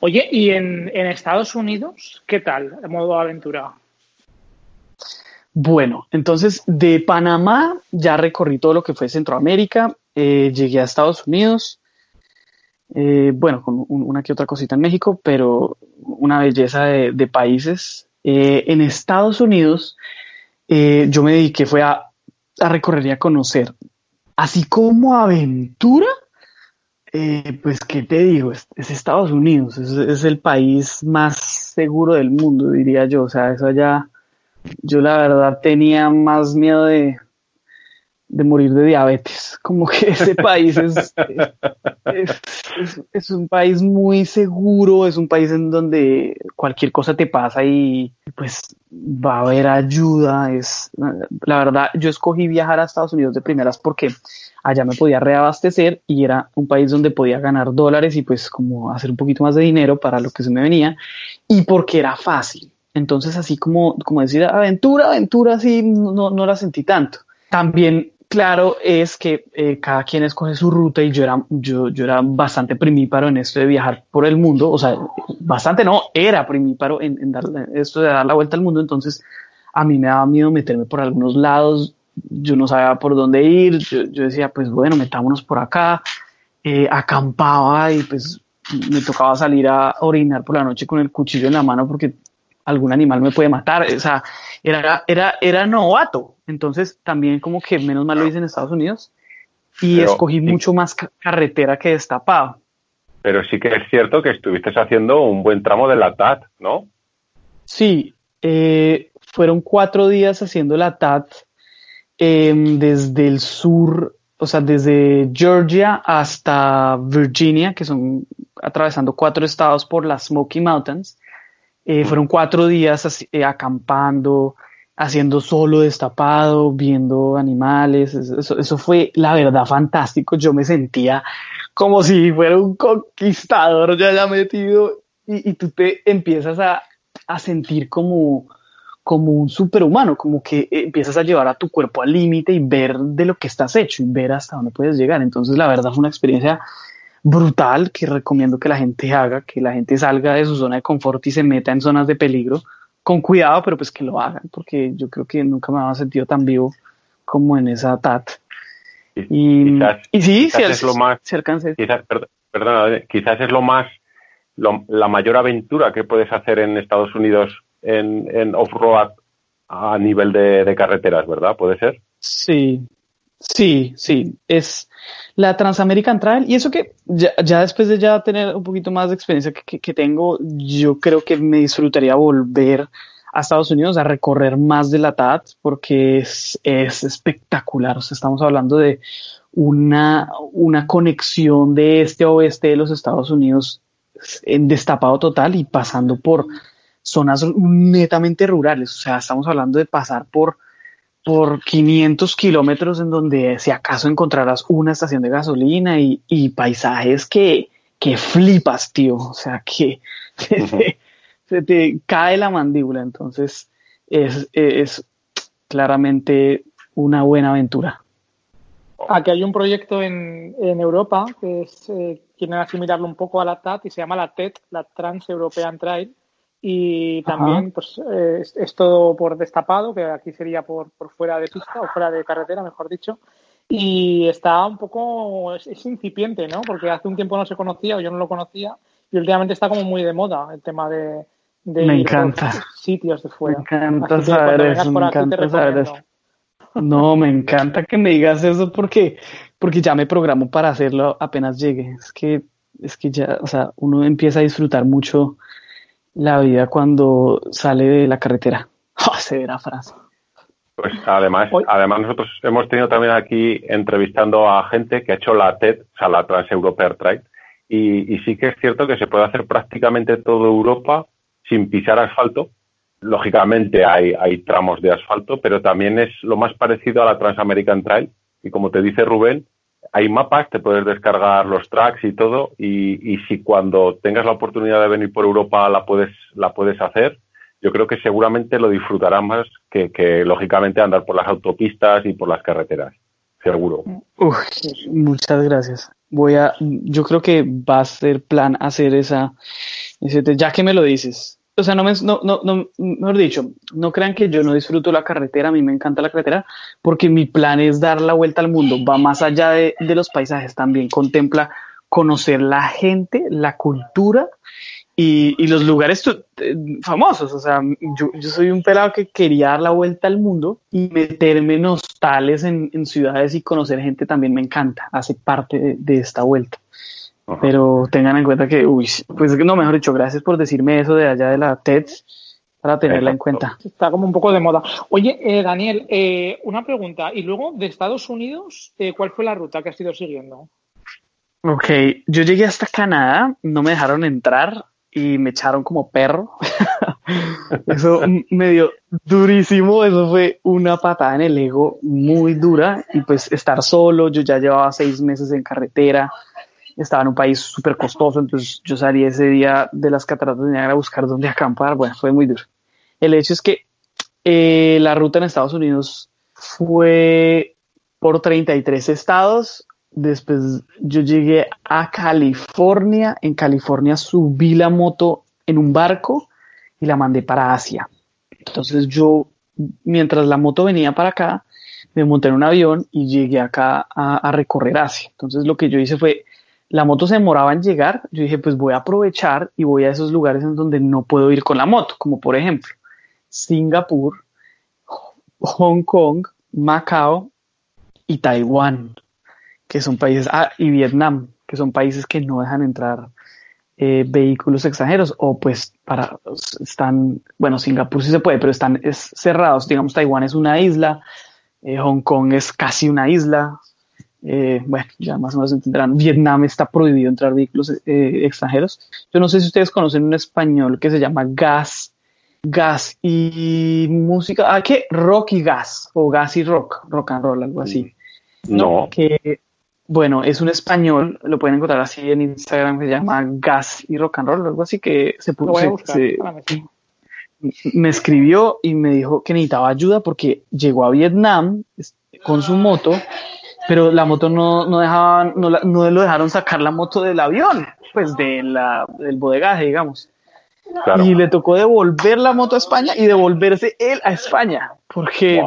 Oye, ¿y en, en Estados Unidos qué tal, modo aventura? Bueno, entonces de Panamá ya recorrí todo lo que fue Centroamérica, eh, llegué a Estados Unidos, eh, bueno, con una que otra cosita en México, pero una belleza de, países. Eh, en Estados Unidos yo me dediqué fue a, recorrer y a conocer, así como aventura, pues qué te digo, es, Estados Unidos, es, es, el país más seguro del mundo, diría yo, o sea, eso allá yo la verdad tenía más miedo de, de morir de diabetes. <laughs> Como que ese país es, es, un país muy seguro, es un país en donde cualquier cosa te pasa y pues va a haber ayuda. Es, la verdad, yo escogí viajar a Estados Unidos de primeras porque allá me podía reabastecer y era un país donde podía ganar dólares y pues como hacer un poquito más de dinero para lo que se me venía y porque era fácil. Entonces, así como, como decir aventura, aventura, sí, no, no la sentí tanto. También, claro, es que eh, cada quien escoge su ruta y yo era, yo, yo era bastante primíparo en esto de viajar por el mundo. O sea, bastante no, era primíparo en, en dar, esto de dar la vuelta al mundo. Entonces, a mí me daba miedo meterme por algunos lados. Yo no sabía por dónde ir. Yo, decía, pues bueno, metámonos por acá. Eh, acampaba y pues me tocaba salir a orinar por la noche con el cuchillo en la mano porque algún animal me puede matar. O sea, era, era, era novato. Entonces también como que menos mal lo hice en Estados Unidos y escogí mucho más carretera que destapado. Pero sí que es cierto que estuviste haciendo un buen tramo de la TAT, ¿no? Sí, eh, fueron cuatro días haciendo la TAT em, desde el sur, o sea, desde Georgia hasta Virginia, que son atravesando cuatro estados por las Smoky Mountains. Eh, fueron cuatro días eh, acampando, haciendo solo destapado, viendo animales. Eso, fue la verdad fantástico. Yo me sentía como si fuera un conquistador ya haya metido y, tú te empiezas a, sentir como, como un superhumano, como que empiezas a llevar a tu cuerpo al límite y ver de lo que estás hecho y ver hasta dónde puedes llegar. Entonces la verdad fue una experiencia brutal que recomiendo que la gente haga, que la gente salga de su zona de confort y se meta en zonas de peligro, con cuidado, pero pues que lo hagan, porque yo creo que nunca me había sentido tan vivo como en esa TAT. Y, y sí, quizás es lo más, Quizás, perdona, quizás es lo más, la mayor aventura que puedes hacer en Estados Unidos en, en off-road a nivel de, de carreteras, ¿verdad? ¿Puede ser? Sí, Sí, sí, es la Transamerican Trail y eso que ya, después de ya tener un poquito más de experiencia que, tengo, yo creo que me disfrutaría volver a Estados Unidos a recorrer más de la TAT porque es, espectacular. O sea, estamos hablando de una, una conexión de este a oeste de los Estados Unidos en destapado total y pasando por zonas netamente rurales. O sea, estamos hablando de pasar por por 500 kilómetros en donde si acaso encontrarás una estación de gasolina y, paisajes que, que, flipas, tío. O sea, que se, te, cae la mandíbula. Entonces, es, es claramente una buena aventura. Aquí hay un proyecto en, en Europa que es, eh, quieren asimilarlo un poco a la TAT y se llama la TET, la Trans European Trail, y también pues eh, es, todo por destapado, que aquí sería por, por fuera de pista o fuera de carretera, mejor dicho. Y está un poco, es, incipiente, ¿no? Porque hace un tiempo no se conocía o yo no lo conocía y últimamente está como muy de moda el tema de, me encanta. sitios de fuera. Me encanta saber eso, me encanta saber eso. No, me encanta que me digas eso porque, porque ya me programo para hacerlo apenas llegue. Es que, es que ya, o sea, uno empieza a disfrutar mucho la vida cuando sale de la carretera. ¡Oh, <laughs> severa frase. Pues además, además nosotros hemos tenido también aquí entrevistando a gente que ha hecho la TED, o sea, la Trans European Trail, y, sí que es cierto que se puede hacer prácticamente toda Europa sin pisar asfalto. Lógicamente hay, hay tramos de asfalto, pero también es lo más parecido a la Transamerican Trail. Y como te dice Rubén, hay mapas, te puedes descargar los tracks y todo, y, si cuando tengas la oportunidad de venir por Europa la puedes, la puedes hacer, yo creo que seguramente lo disfrutarás más que, lógicamente andar por las autopistas y por las carreteras, seguro. muchas gracias. Voy a, yo creo que va a ser plan hacer esa, ese, ya que me lo dices, o sea, no me, no, no, no, mejor dicho, no crean que yo no disfruto la carretera, a mí me encanta la carretera, porque mi plan es dar la vuelta al mundo, va más allá de, de los paisajes, también contempla conocer la gente, la cultura y, y los lugares eh, famosos. O sea, yo, soy un pelado que quería dar la vuelta al mundo y meterme en hostales en, en ciudades y conocer gente también me encanta, hace parte de esta vuelta. Pero tengan en cuenta que, uy, pues no, mejor dicho, gracias por decirme eso de allá de la TED para tenerla en cuenta. Está como un poco de moda. Oye, eh, Daniel, eh, una pregunta. Y luego, de Estados Unidos, eh, ¿cuál fue la ruta que has ido siguiendo? Ok, yo llegué hasta Canadá, no me dejaron entrar y me echaron como perro. <laughs> eso me dio durísimo, eso fue una patada en el ego muy dura y pues estar solo, yo ya llevaba seis meses en carretera, estaba en un país súper costoso, entonces yo salí ese día de las cataratas de Niagara a buscar dónde acampar, bueno, fue muy duro. El hecho es que eh, la ruta en Estados Unidos fue por 33 estados, después yo llegué a California, en California subí la moto en un barco y la mandé para Asia. Entonces yo, mientras la moto venía para acá, me monté en un avión y llegué acá a, a recorrer Asia. Entonces lo que yo hice fue la moto se demoraba en llegar, yo dije, pues voy a aprovechar y voy a esos lugares en donde no puedo ir con la moto, como por ejemplo Singapur, Hong Kong, Macao y Taiwán, que son países, ah, y Vietnam, que son países que no dejan entrar eh, vehículos extranjeros, o pues para, están, bueno, Singapur sí se puede, pero están cerrados, digamos, Taiwán es una isla, eh, Hong Kong es casi una isla, eh, bueno, ya más o menos entenderán, Vietnam está prohibido entrar vehículos eh, extranjeros. Yo no sé si ustedes conocen un español que se llama Gas, Gas y música, ah, ¿qué? Rock y Gas, o Gas y Rock, Rock and Roll, algo así. No. Que, bueno, es un español, lo pueden encontrar así en Instagram, que se llama Gas y Rock and Roll, algo así que se puso, me escribió y me dijo que necesitaba ayuda porque llegó a Vietnam con su moto pero la moto no, no dejaban, no, no, lo dejaron sacar la moto del avión, pues de la, del bodegaje, digamos. Y le tocó devolver la moto a España y devolverse él a España, porque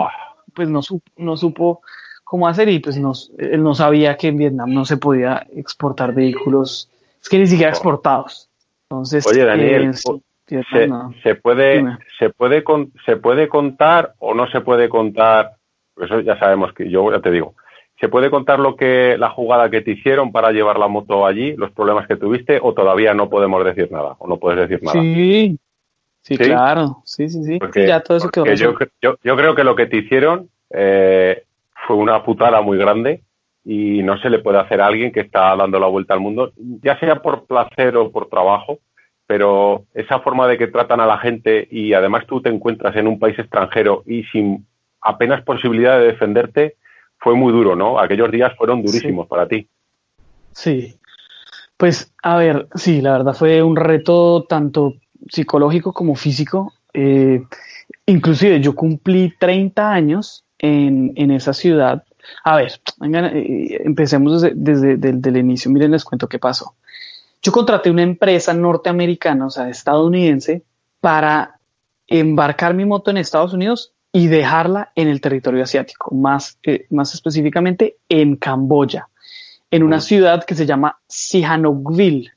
pues no, no supo cómo hacer y pues no, él no sabía que en Vietnam no se podía exportar vehículos, es que ni siquiera exportados. Entonces, Oye, Daniel, eh, se, puede, se, puede ¿se puede contar o no se puede contar? Eso ya sabemos que yo ya te digo, ¿Se puede contar lo que la jugada que te hicieron para llevar la moto allí, los problemas que tuviste, o todavía no podemos decir nada, o no puedes decir nada? Sí, sí, claro, sí, sí, sí. ya todo eso quedó yo, yo, yo, creo que lo que te hicieron eh, fue una putada muy grande y no se le puede hacer a alguien que está dando la vuelta al mundo, ya sea por placer o por trabajo, pero esa forma de que tratan a la gente y además tú te encuentras en un país extranjero y sin apenas posibilidad de defenderte, fue muy duro, ¿no? Aquellos días fueron durísimos para ti. Sí. Pues, a ver, sí, la verdad fue un reto tanto psicológico como físico. Eh, inclusive yo cumplí 30 años en, en esa ciudad. A ver, eh, empecemos desde, desde el inicio. Miren, les cuento qué pasó. Yo contraté una empresa norteamericana, o sea, estadounidense, para embarcar mi moto en Estados Unidos y dejarla en el territorio asiático, más, eh, más específicamente en Camboya, en una ciudad que se llama Sihanoukville,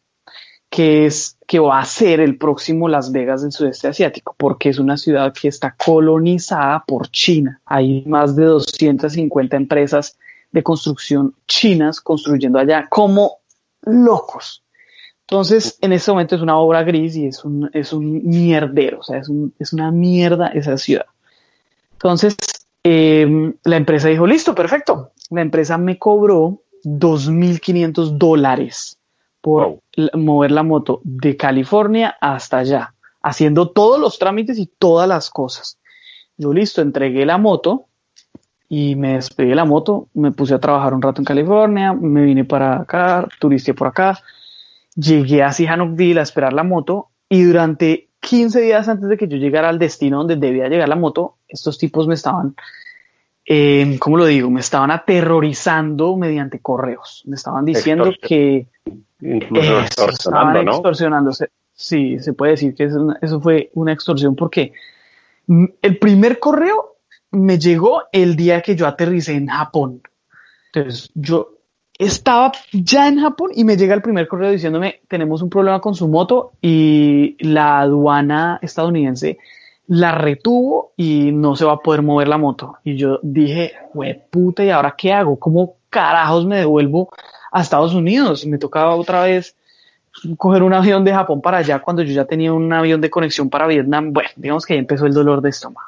que, es, que va a ser el próximo Las Vegas del sudeste asiático, porque es una ciudad que está colonizada por China. Hay más de 250 empresas de construcción chinas construyendo allá como locos. Entonces, en este momento es una obra gris y es un, es un mierdero, o sea, es, un, es una mierda esa ciudad. Entonces, em, la empresa dijo, listo, perfecto. La empresa me cobró 2.500 dólares por mover la moto de California hasta allá, haciendo todos los trámites y todas las cosas. Yo listo, entregué la moto y me despedí de la moto, me puse a trabajar un rato en California, me vine para acá, turisté por acá, llegué a Sihanoukville a esperar la moto y durante 15 días antes de que yo llegara al destino donde debía llegar la moto, estos tipos me estaban, eh, ¿cómo lo digo? Me estaban aterrorizando mediante correos. Me estaban diciendo que... Incluso extorsionando, estaban extorsionando. Sí, se puede decir que eso fue una extorsión porque el primer correo me llegó el día que yo aterricé en Japón. Entonces, yo estaba ya en Japón y me llega el primer correo diciéndome, tenemos un problema con su moto y la aduana estadounidense la retuvo y no se va a poder mover la moto. Y yo dije, güey, puta, ¿y ahora qué hago? ¿Cómo carajos me devuelvo a Estados Unidos? Me tocaba otra vez coger un avión de Japón para allá cuando yo ya tenía un avión de conexión para Vietnam. Bueno, digamos que ahí empezó el dolor de estómago.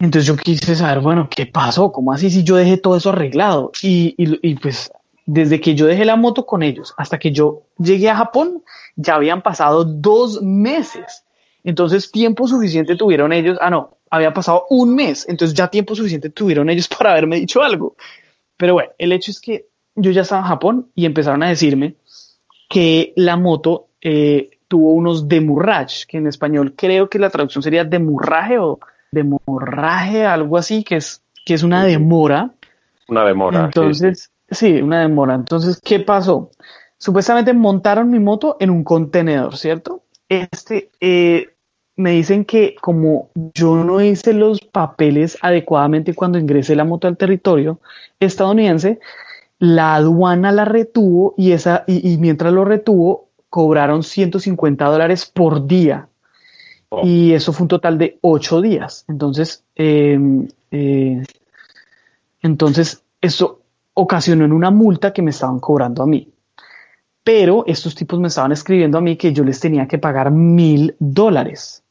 Entonces yo quise saber, bueno, ¿qué pasó? ¿Cómo así si yo dejé todo eso arreglado? Y, y, y pues desde que yo dejé la moto con ellos hasta que yo llegué a Japón, ya habían pasado dos meses. Entonces, tiempo suficiente tuvieron ellos. Ah, no, había pasado un mes. Entonces, ya tiempo suficiente tuvieron ellos <laughs> para haberme dicho algo. Pero bueno, el hecho es que yo ya estaba en Japón y empezaron a decirme que la moto eh, tuvo unos demurrage, que en español creo que la traducción sería demurraje o demorraje, algo así, que es, que es una demora. Una demora. Entonces, sí, una demora. Entonces, ¿qué pasó? Supuestamente montaron mi moto en un contenedor, ¿cierto? Este, eh, me dicen que como yo no hice los papeles adecuadamente cuando ingresé la moto al territorio estadounidense, la aduana la retuvo y, esa, y, mientras lo retuvo, cobraron 150 dólares por día. Oh. Y eso fue un total de ocho días. Entonces, em, eh, entonces, eso ocasionó en una multa que me estaban cobrando a mí. Pero estos tipos me estaban escribiendo a mí que yo les tenía que pagar mil dólares.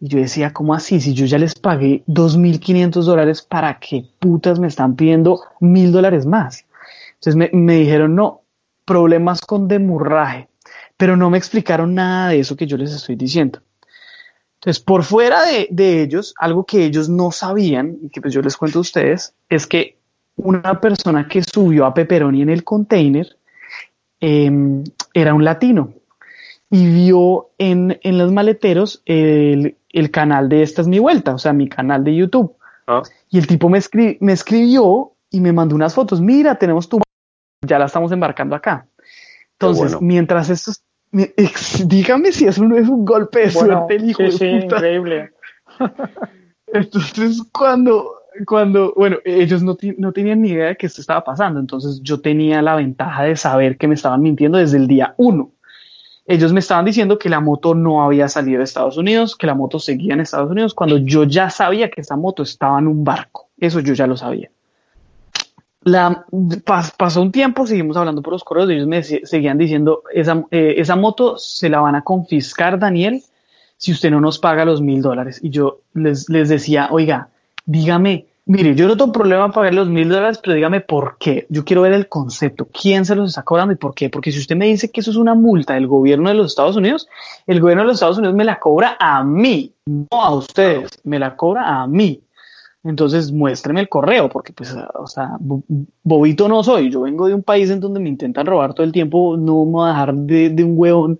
Y yo decía, ¿cómo así? Si yo ya les pagué 2.500 dólares, ¿para qué putas me están pidiendo mil dólares más? Entonces me, dijeron, no, problemas con demurraje, pero no me explicaron nada de eso que yo les estoy diciendo. Entonces, por fuera de, ellos, algo que ellos no sabían, y que pues yo les cuento a ustedes, es que una persona que subió a Pepperoni en el container em, era un latino y vio en, los maleteros el, canal de Esta es mi vuelta, o sea, mi canal de YouTube. Ah. Y el tipo me, me escribió y me mandó unas fotos. Mira, tenemos tu ya la estamos embarcando acá. Entonces, mientras esto, dígame si eso no es un golpe de suerte, el hijo de puta. increíble. <laughs> Entonces, cuando, cuando, bueno, ellos no, no, tenían ni idea de que esto estaba pasando, entonces yo tenía la ventaja de saber que me estaban mintiendo desde el día uno. Ellos me estaban diciendo que la moto no había salido de Estados Unidos, que la moto seguía en Estados Unidos, cuando yo ya sabía que esa moto estaba en un barco. Eso yo ya lo sabía. La, pasó un tiempo, seguimos hablando por los correos, ellos me seguían diciendo, esa, eh, esa moto se la van a confiscar, Daniel, si usted no nos paga los mil dólares. Y yo les, les decía, oiga, dígame, mire, yo no tengo problema pagar los mil dólares, pero dígame por qué. Yo quiero ver el concepto, quién se los está cobrando y por qué. Porque si usted me dice que eso es una multa del gobierno de los Estados Unidos, el gobierno de los Estados Unidos me la cobra a mí, no a ustedes, me la cobra a mí. Entonces muéstreme el correo, porque pues, o sea, bobito no soy. Yo vengo de un país en donde me intentan robar todo el tiempo, no me voy a dejar de, un huevón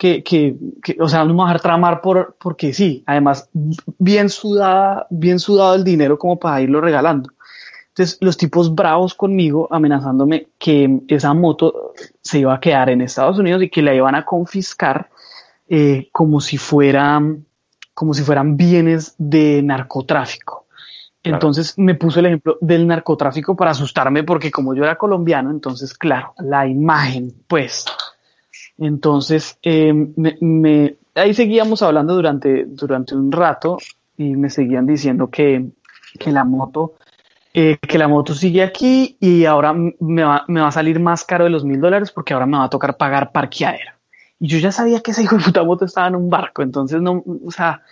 que, que, o sea, no me voy a dejar tramar por, porque sí. Además, bien sudada, bien sudado el dinero como para irlo regalando. Entonces, los tipos bravos conmigo, amenazándome que esa moto se iba a quedar en Estados Unidos y que la iban a confiscar eh, como si fueran, como si fueran bienes de narcotráfico. Entonces me puso el ejemplo del narcotráfico para asustarme porque como yo era colombiano, entonces claro, la imagen, pues. Entonces me, ahí seguíamos hablando durante, durante un rato y me seguían diciendo que, que la moto eh, que la moto sigue aquí y ahora me va, me va a salir más caro de los mil dólares porque ahora me va a tocar pagar parqueadera. Y yo ya sabía que esa <laughs> hijo de puta moto estaba en un barco, entonces no, o sea,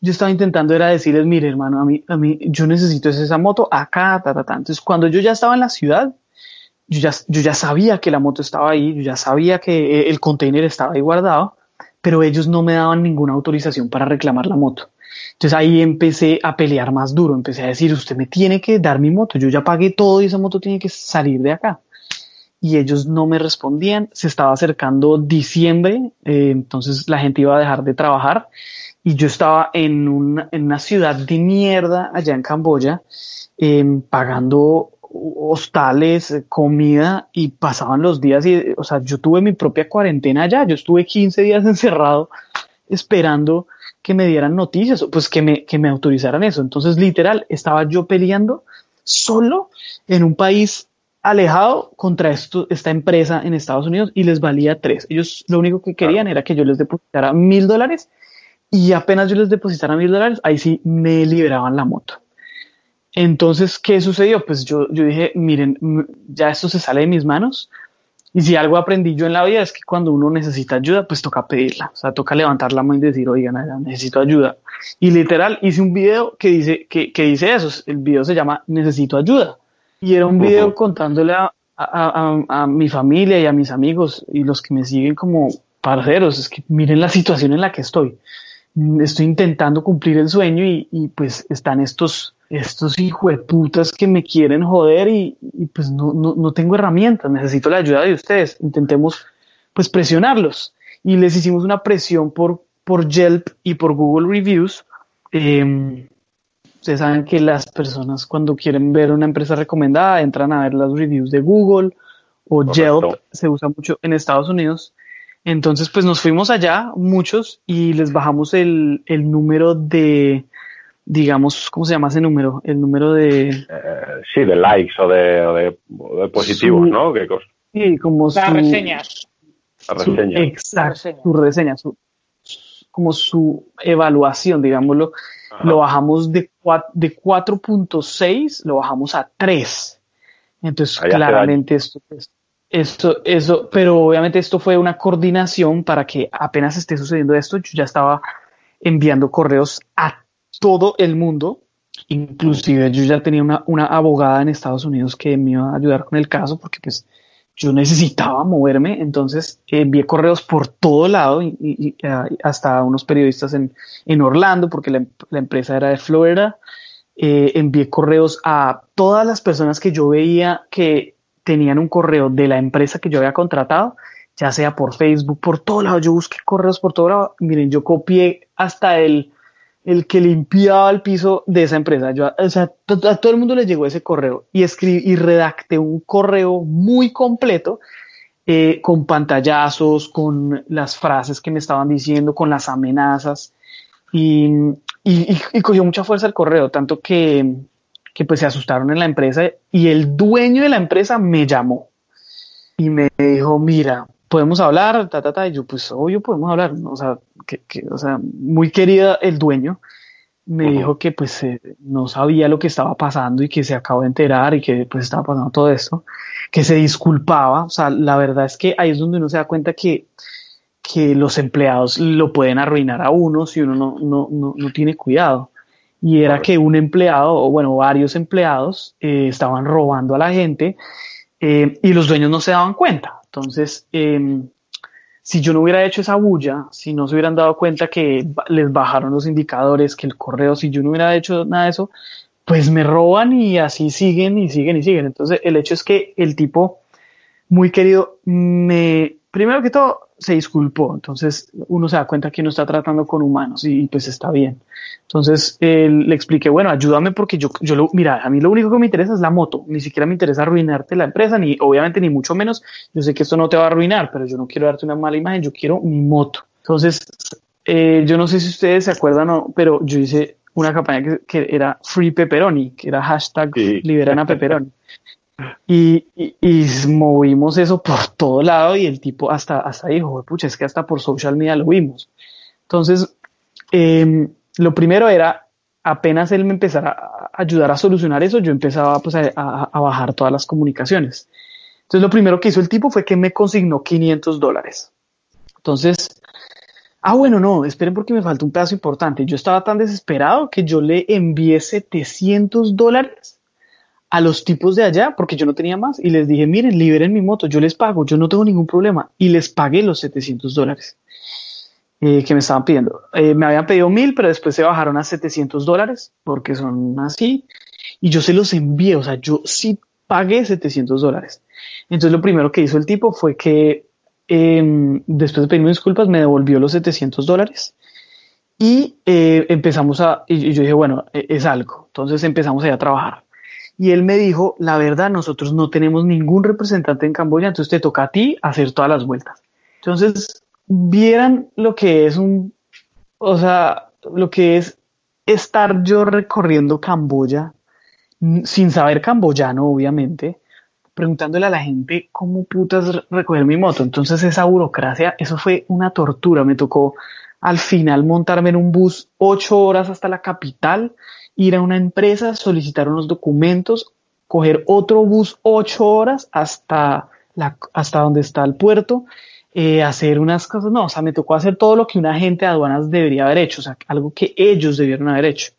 yo estaba intentando era decirles, mire hermano, a mí, a mí, yo necesito esa moto acá, ta, ta, ta. Entonces, cuando yo ya estaba en la ciudad, yo ya, yo ya sabía que la moto estaba ahí, yo ya sabía que eh, el container estaba ahí guardado, pero ellos no me daban ninguna autorización para reclamar la moto. Entonces ahí empecé a pelear más duro, empecé a decir, usted me tiene que dar mi moto, yo ya pagué todo y esa moto tiene que salir de acá. Y ellos no me respondían, se estaba acercando diciembre, eh, entonces la gente iba a dejar de trabajar y yo estaba en, una ciudad de mierda allá en Camboya, em, pagando hostales, eh, comida y pasaban los días y, o sea, yo tuve mi propia cuarentena allá, yo estuve 15 días <laughs> encerrado esperando que me dieran noticias, pues que me, que me autorizaran eso. Entonces, literal, estaba yo peleando solo en un país alejado contra esto, esta empresa en Estados Unidos y les valía tres. Ellos lo único que querían era que yo les depositara mil dólares y apenas yo les depositara mil dólares, ahí sí me liberaban la moto. Entonces, ¿qué sucedió? Pues yo, yo dije, miren, ya esto se sale de mis manos. Y si algo aprendí yo en la vida es que cuando uno necesita ayuda, pues toca pedirla. O sea, toca levantar la mano y decir, oigan, necesito ayuda. Y literal, hice un video que dice, que, que dice eso. El video se llama Necesito ayuda. Y era un video contándole a, a, a, mi familia y a mis amigos y los que me siguen como parceros. Es que miren la situación en la que estoy. Estoy intentando cumplir el sueño y, y pues están estos estos putas que me quieren joder y, pues no, no, no, tengo herramientas, necesito la ayuda de ustedes. Intentemos pues presionarlos. Y les hicimos una presión por, por Yelp y por Google Reviews. Em, ustedes saben que las personas cuando quieren ver una empresa recomendada entran a ver las reviews de Google o Yelp, se usa mucho en Estados Unidos. Entonces pues nos fuimos allá, muchos, y les bajamos el, el número de digamos, ¿cómo se llama ese número? El número de... Eh, sí, de likes o de, positivos, ¿no? sí, como Las reseñas. Las reseñas. Exacto, su reseña, su, como su evaluación, digámoslo, lo bajamos de, de 4.6, lo bajamos a 3. Entonces, claramente esto, esto, eso, pero obviamente esto fue una coordinación para que apenas esté sucediendo esto, yo ya estaba enviando correos a todo el mundo, inclusive yo ya tenía una, una, abogada en Estados Unidos que me iba a ayudar con el caso porque pues yo necesitaba moverme, entonces envié correos por todo lado y, hasta unos periodistas en, en Orlando porque la, la, empresa era de Florida, eh, envié correos a todas las personas que yo veía que tenían un correo de la empresa que yo había contratado, ya sea por Facebook, por todo lado, yo busqué correos por todo lado, miren, yo copié hasta el el que limpiaba el piso de esa empresa. Yo, o sea, a todo el mundo le llegó ese correo y y redacté un correo muy completo eh, con pantallazos, con las frases que me estaban diciendo, con las amenazas y, y, cogió mucha fuerza el correo, tanto que, que pues se asustaron en la empresa y el dueño de la empresa me llamó y me dijo, mira, podemos hablar, ta, ta, ta, y yo, pues, obvio, podemos hablar, o sea, que, que, o sea, muy querida el dueño, me dijo que, pues, eh, no sabía lo que estaba pasando y que se acabó de enterar y que, pues, estaba pasando todo esto, que se disculpaba, o sea, la verdad es que ahí es donde uno se da cuenta que, que los empleados lo pueden arruinar a uno si uno no, no, no, no tiene cuidado. Y era que un empleado, o bueno, varios empleados, eh, estaban robando a la gente eh, y los dueños no se daban cuenta. Entonces, em, si yo no hubiera hecho esa bulla, si no se hubieran dado cuenta que les bajaron los indicadores, que el correo, si yo no hubiera hecho nada de eso, pues me roban y así siguen y siguen y siguen. Entonces, el hecho es que el tipo muy querido me, primero que todo, se disculpó. Entonces uno se da cuenta que uno está tratando con humanos y, pues está bien. Entonces le expliqué, bueno, ayúdame porque yo, yo lo, mira, a mí lo único que me interesa es la moto. Ni siquiera me interesa arruinarte la empresa, ni obviamente ni mucho menos. Yo sé que esto no te va a arruinar, pero yo no quiero darte una mala imagen, yo quiero mi moto. Entonces, eh, yo no sé si ustedes se acuerdan o pero yo hice una campaña que, era Free Pepperoni, que era hashtag liberan a Pepperoni. <laughs> Y, movimos eso por <laughs> todo lado y el tipo hasta, hasta dijo, pucha, es que hasta por social media lo vimos. Entonces, em, lo primero era, apenas él me empezara a ayudar a solucionar eso, yo empezaba pues, a, a, bajar todas las comunicaciones. Entonces, lo primero que hizo el tipo fue que me consignó 500 dólares. Entonces, ah, bueno, no, esperen porque me falta un pedazo importante. Yo estaba tan desesperado que yo le envié 700 dólares a los tipos de allá, porque yo no tenía más, y les dije, miren, liberen mi moto, yo les pago, yo no tengo ningún problema, y les pagué los 700 dólares eh, que me estaban pidiendo. Eh, me habían pedido mil, pero después se bajaron a 700 dólares, porque son así, y yo se los envié, o sea, yo sí pagué 700 dólares. Entonces lo primero que hizo el tipo fue que em, después de pedirme disculpas me devolvió los 700 dólares y eh, empezamos a, y yo dije, bueno, e, es algo. Entonces empezamos a, a trabajar y él me dijo, la verdad, nosotros no tenemos ningún representante en Camboya, entonces te toca a ti hacer todas las vueltas. Entonces, vieran lo que es un, o sea, lo que es estar yo recorriendo Camboya sin saber camboyano, obviamente, preguntándole a la gente cómo putas recoger mi moto. Entonces esa burocracia, eso fue una tortura. Me tocó al final montarme en un bus ocho horas hasta la capital, ir a una empresa, solicitar unos documentos, coger otro bus ocho horas hasta, la, hasta donde está el puerto, eh, hacer unas cosas. No, o sea, me tocó hacer todo lo que un agente de aduanas debería haber hecho, o sea, algo que ellos debieron haber hecho.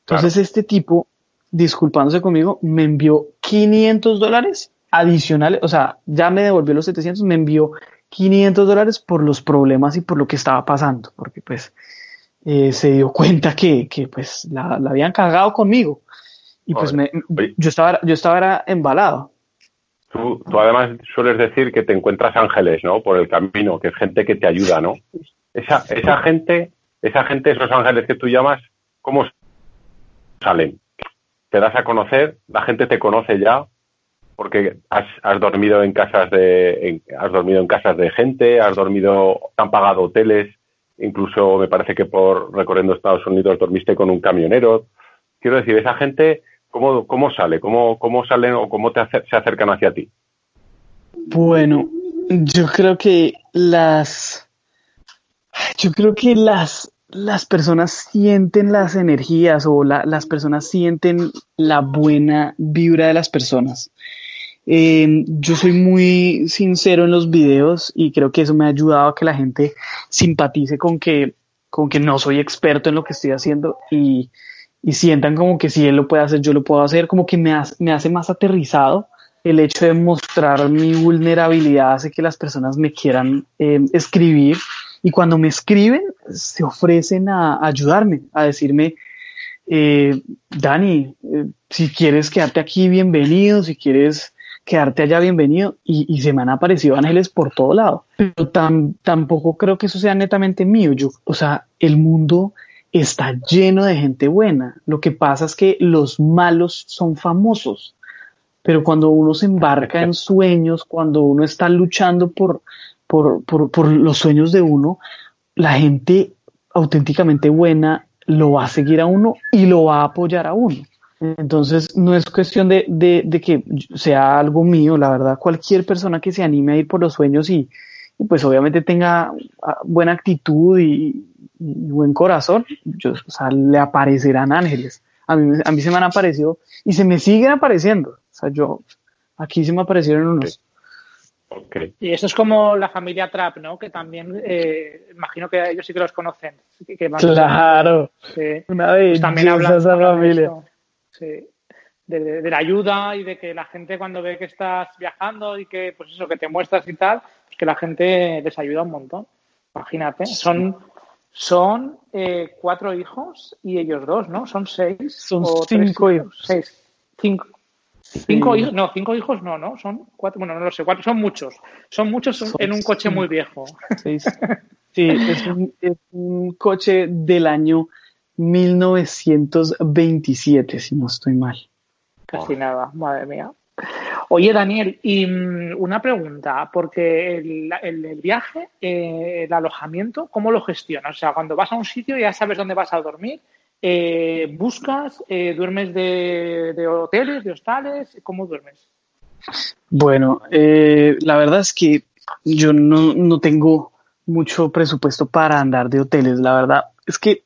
Entonces este tipo disculpándose conmigo, me envió 500 dólares adicionales, o sea, ya me devolvió los 700, me envió 500 dólares por los problemas y por lo que estaba pasando, porque pues eh, se dio <laughs> cuenta que, que pues la, habían cagado conmigo y pues me, yo estaba, yo estaba embalado. Tú, tú, además sueles decir que te encuentras ángeles, ¿no? Por el camino, que es gente que te ayuda, ¿no? Esa, esa gente, esa gente, esos ángeles que tú llamas, ¿cómo salen? te das a conocer, la gente te conoce ya porque has, dormido en casas de has dormido en casas de gente, has dormido, te han pagado hoteles, incluso me parece que por recorriendo Estados Unidos dormiste con un camionero. Quiero decir, esa gente, ¿cómo, cómo sale? ¿Cómo, cómo salen o cómo te se acercan hacia ti? Bueno, yo creo que las yo creo que las las personas sienten las energías o las personas sienten la buena vibra de las personas. Em, yo soy muy sincero en los videos y creo que eso me ha ayudado a que la gente simpatice con que, con que no soy experto en lo que estoy haciendo y, y sientan como que si él lo puede hacer, yo lo puedo hacer, como que me, me hace más aterrizado el hecho de mostrar mi vulnerabilidad hace que las personas me quieran em, escribir. Y cuando me escriben, se ofrecen a ayudarme, a decirme, eh, Dani, eh, si quieres quedarte aquí, bienvenido, si quieres quedarte allá, bienvenido. Y, se me han aparecido ángeles por todo lado. Pero tampoco creo que eso sea netamente mío. Yo, o sea, el mundo está lleno de gente buena. Lo que pasa es que los malos son famosos. Pero cuando uno se embarca en sueños, cuando uno está luchando por, por, por, por los sueños de uno, la gente auténticamente buena lo va a seguir a uno y lo va a apoyar a uno. Entonces, no es cuestión de, de, de, que sea algo mío, la verdad, cualquier persona que se anime a ir por los sueños y, pues obviamente tenga ah, buena actitud y, buen corazón, yo, o sea, le aparecerán ángeles. A mí, a mí se me han aparecido y se me siguen apareciendo. O sea, yo, aquí se me aparecieron unos. Y eso es como la familia Trap, ¿no? Que también, eh, imagino que ellos sí que los conocen. claro. Una vez pues también hablan esa familia. Sí. De, la ayuda y de que la gente cuando ve que estás viajando y que, pues eso, que te muestras y tal, pues que la gente les ayuda un montón. Imagínate. Son, son eh, cuatro hijos y ellos dos, ¿no? Son seis. Son cinco hijos. Seis. Cinco. Cinco hijos, no, cinco hijos no, ¿no? Son cuatro, bueno, no lo sé, cuatro, son muchos. Son muchos en un coche muy viejo. Sí, <laughs> sí es, un, es, un, coche del año 1927, si no estoy mal. Casi nada, madre mía. Oye, Daniel, y mm, una pregunta, porque el, el, viaje, eh, el alojamiento, ¿cómo lo gestionas? O sea, cuando vas a un sitio ya sabes dónde vas a dormir eh, ¿Buscas, eh, duermes de, hoteles, de hostales? ¿Cómo duermes? Bueno, la verdad es que yo no, tengo mucho presupuesto para andar de hoteles. La verdad es que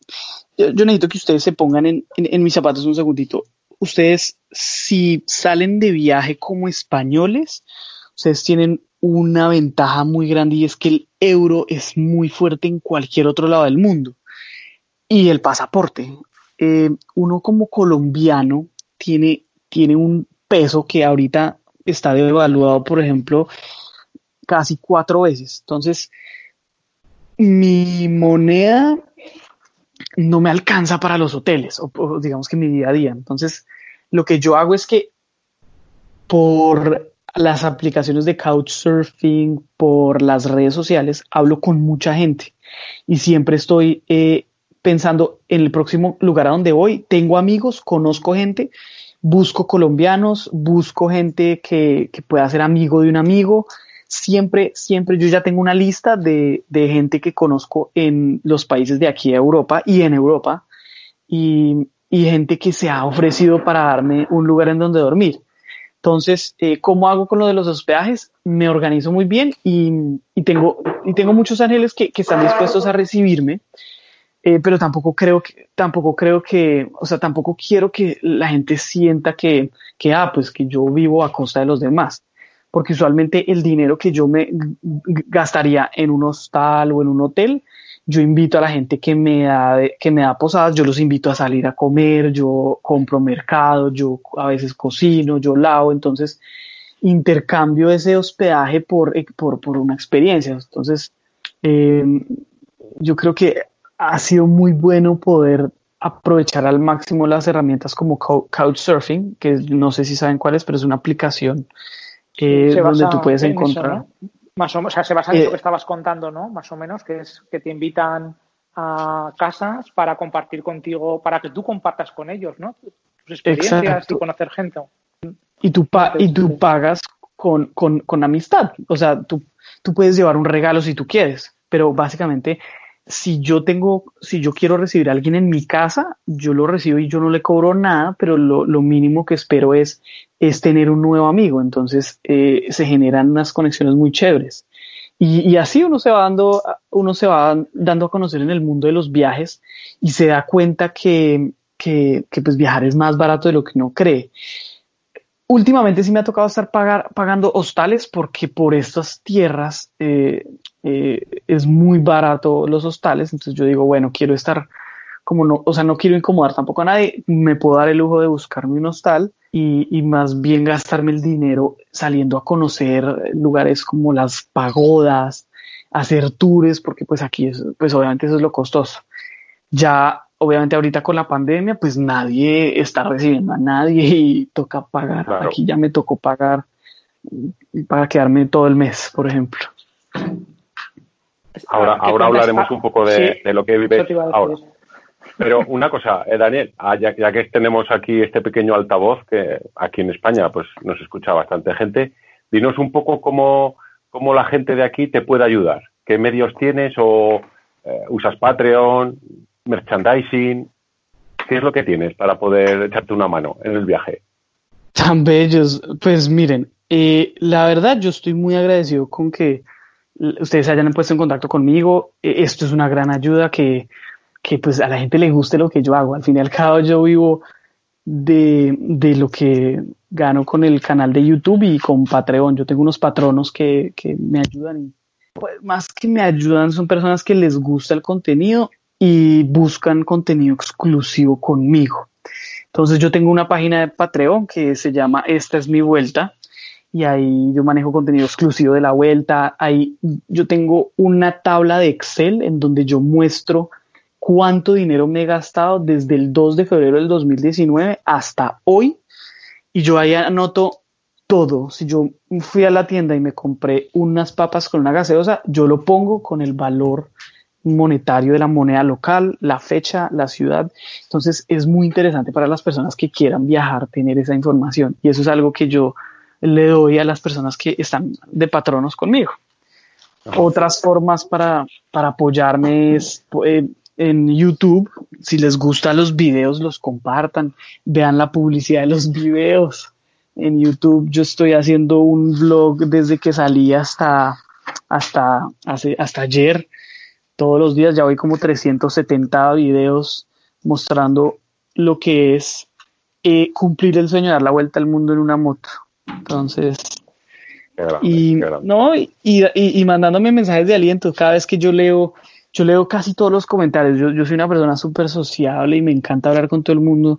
yo, necesito que ustedes se pongan en, mis zapatos un segundito. Ustedes, si salen de viaje como españoles, ustedes tienen una ventaja muy grande y es que el euro es muy fuerte en cualquier otro lado del mundo y el pasaporte. Eh, uno como colombiano tiene, tiene un peso que ahorita está devaluado, por ejemplo, casi cuatro veces. Entonces, mi moneda no me alcanza para los hoteles, o, digamos que mi día a día. Entonces, lo que yo hago es que por las aplicaciones de Couchsurfing, por las redes sociales, hablo con mucha gente y siempre estoy eh, pensando en el próximo lugar a donde voy, tengo amigos, conozco gente, busco colombianos, busco gente que, que pueda ser amigo de un amigo. Siempre, siempre yo ya tengo una lista de, de gente que conozco en los países de aquí de Europa y en Europa y, y gente que se ha ofrecido para darme un lugar en donde dormir. Entonces, eh, ¿cómo hago con lo de los hospedajes? Me organizo muy bien y, y tengo, y tengo muchos ángeles que, que están dispuestos a recibirme eh, pero tampoco creo que, tampoco creo que, o sea, tampoco quiero que la gente sienta que, que, ah, pues que yo vivo a costa de los demás. Porque usualmente el dinero que yo me gastaría en un hostal o en un hotel, yo invito a la gente que me da, que me da posadas, yo los invito a salir a comer, yo compro mercado, yo a veces cocino, yo lavo, entonces intercambio ese hospedaje por, por, por una experiencia. Entonces, eh, yo creo que ha sido muy bueno poder aprovechar al máximo las herramientas como Couchsurfing, que no sé si saben cuál es, pero es una aplicación eh, donde tú puedes encontrar. Más o, sea, se basa en lo eh, que estabas contando, ¿no? Más o menos, que es que te invitan a casas para compartir contigo, para que tú compartas con ellos, ¿no? Tus experiencias y conocer gente. Y tú, y tú pagas con, con, con amistad. O sea, tú, tú puedes llevar un regalo si tú quieres, pero básicamente si yo tengo, si yo quiero recibir a alguien en mi casa, yo lo recibo y yo no le cobro nada, pero lo, mínimo que espero es, es tener un nuevo amigo. Entonces eh, se generan unas conexiones muy chéveres. Y, así uno se va dando, uno se va dando a conocer en el mundo de los viajes y se da cuenta que, que, que pues viajar es más barato de lo que uno cree. Últimamente sí me ha tocado estar pagando hostales porque por estas tierras eh, eh, es muy barato los hostales, entonces yo digo, bueno, quiero estar como no, o sea, no quiero incomodar tampoco a nadie, me puedo dar el lujo de buscarme un hostal y, y más bien gastarme el dinero saliendo a conocer lugares como las pagodas, hacer tours, porque pues aquí es, pues obviamente eso es lo costoso. Ya, obviamente ahorita con la pandemia, pues nadie está recibiendo a nadie <laughs> y toca pagar. Aquí ya me tocó pagar para quedarme todo el mes, por ejemplo. Ahora, ahora hablaremos un poco de, lo que vive ahora. Pero una cosa, eh, Daniel, ah, ya, que tenemos aquí este pequeño altavoz, que aquí en España pues nos escucha bastante gente, dinos un poco cómo, cómo la gente de aquí te puede ayudar. ¿Qué medios tienes o eh, usas Patreon, merchandising? ¿Qué es lo que tienes para poder echarte una mano en el viaje? Tan bellos. Pues miren, eh, la verdad yo estoy muy agradecido con que ustedes hayan puesto en contacto conmigo. E, esto es una gran ayuda que, que pues a la gente le guste lo que yo hago. Al fin y al cabo yo vivo de, de lo que gano con el canal de YouTube y con Patreon. Yo tengo unos patronos que, que me ayudan. Pues, más que me ayudan, son personas que les gusta el contenido y buscan contenido exclusivo conmigo. Entonces yo tengo una página de Patreon que se llama Esta es mi vuelta y ahí yo manejo contenido exclusivo de la vuelta. Ahí yo tengo una tabla de Excel en donde yo muestro cuánto dinero me he gastado desde el 2 de febrero del 2019 hasta hoy. Y yo ahí anoto todo. Si yo fui a la tienda y me compré unas papas con una gaseosa, yo lo pongo con el valor monetario de la moneda local, la fecha, la ciudad. Entonces es muy interesante para las personas que quieran viajar tener esa información. Y eso es algo que yo le doy a las personas que están de patronos conmigo. Otras formas para, para apoyarme es eh, en YouTube. Si les gustan los videos, los compartan. Vean la publicidad de los videos. En YouTube yo estoy haciendo un vlog desde que salí hasta, hasta, hace, hasta ayer. Todos los días ya voy como 370 videos mostrando lo que es eh, cumplir el sueño de dar la vuelta al mundo en una moto. Entonces, y, no, y, y, mandándome mensajes de aliento cada vez que yo leo, yo leo casi todos los comentarios. Yo, yo soy una persona súper sociable y me encanta hablar con todo el mundo.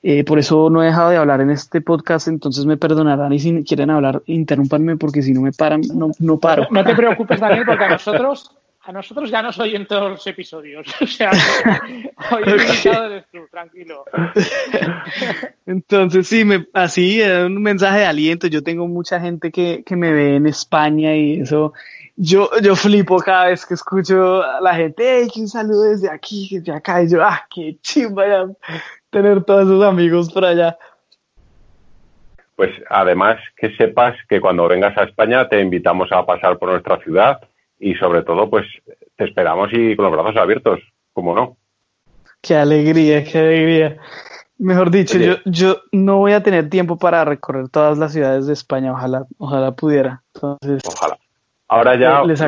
Eh, por eso no he dejado de hablar en este podcast, entonces me perdonarán y si quieren hablar, interrúmpanme porque si no me paran, no, no paro. No te preocupes, Daniel, porque a nosotros a nosotros ya no soy en todos los episodios. <laughs> O sea, hoy he invitado eres tú, tranquilo. <laughs> Entonces, sí, me, así, un mensaje de aliento. Yo tengo mucha gente que, que me ve en España y eso. Yo, yo flipo cada vez que escucho a la gente, hey, que un saludo desde aquí, desde acá. Y yo, ah, qué chimba ya tener todos esos amigos por allá. pues además que sepas que cuando vengas a España te invitamos a pasar por nuestra ciudad y sobre todo pues te esperamos y con los brazos abiertos, como no. Qué alegría, qué alegría. Mejor dicho, yo, yo no voy a tener tiempo para recorrer todas las ciudades de España, ojalá, ojalá pudiera. Entonces, ojalá. Ahora ya les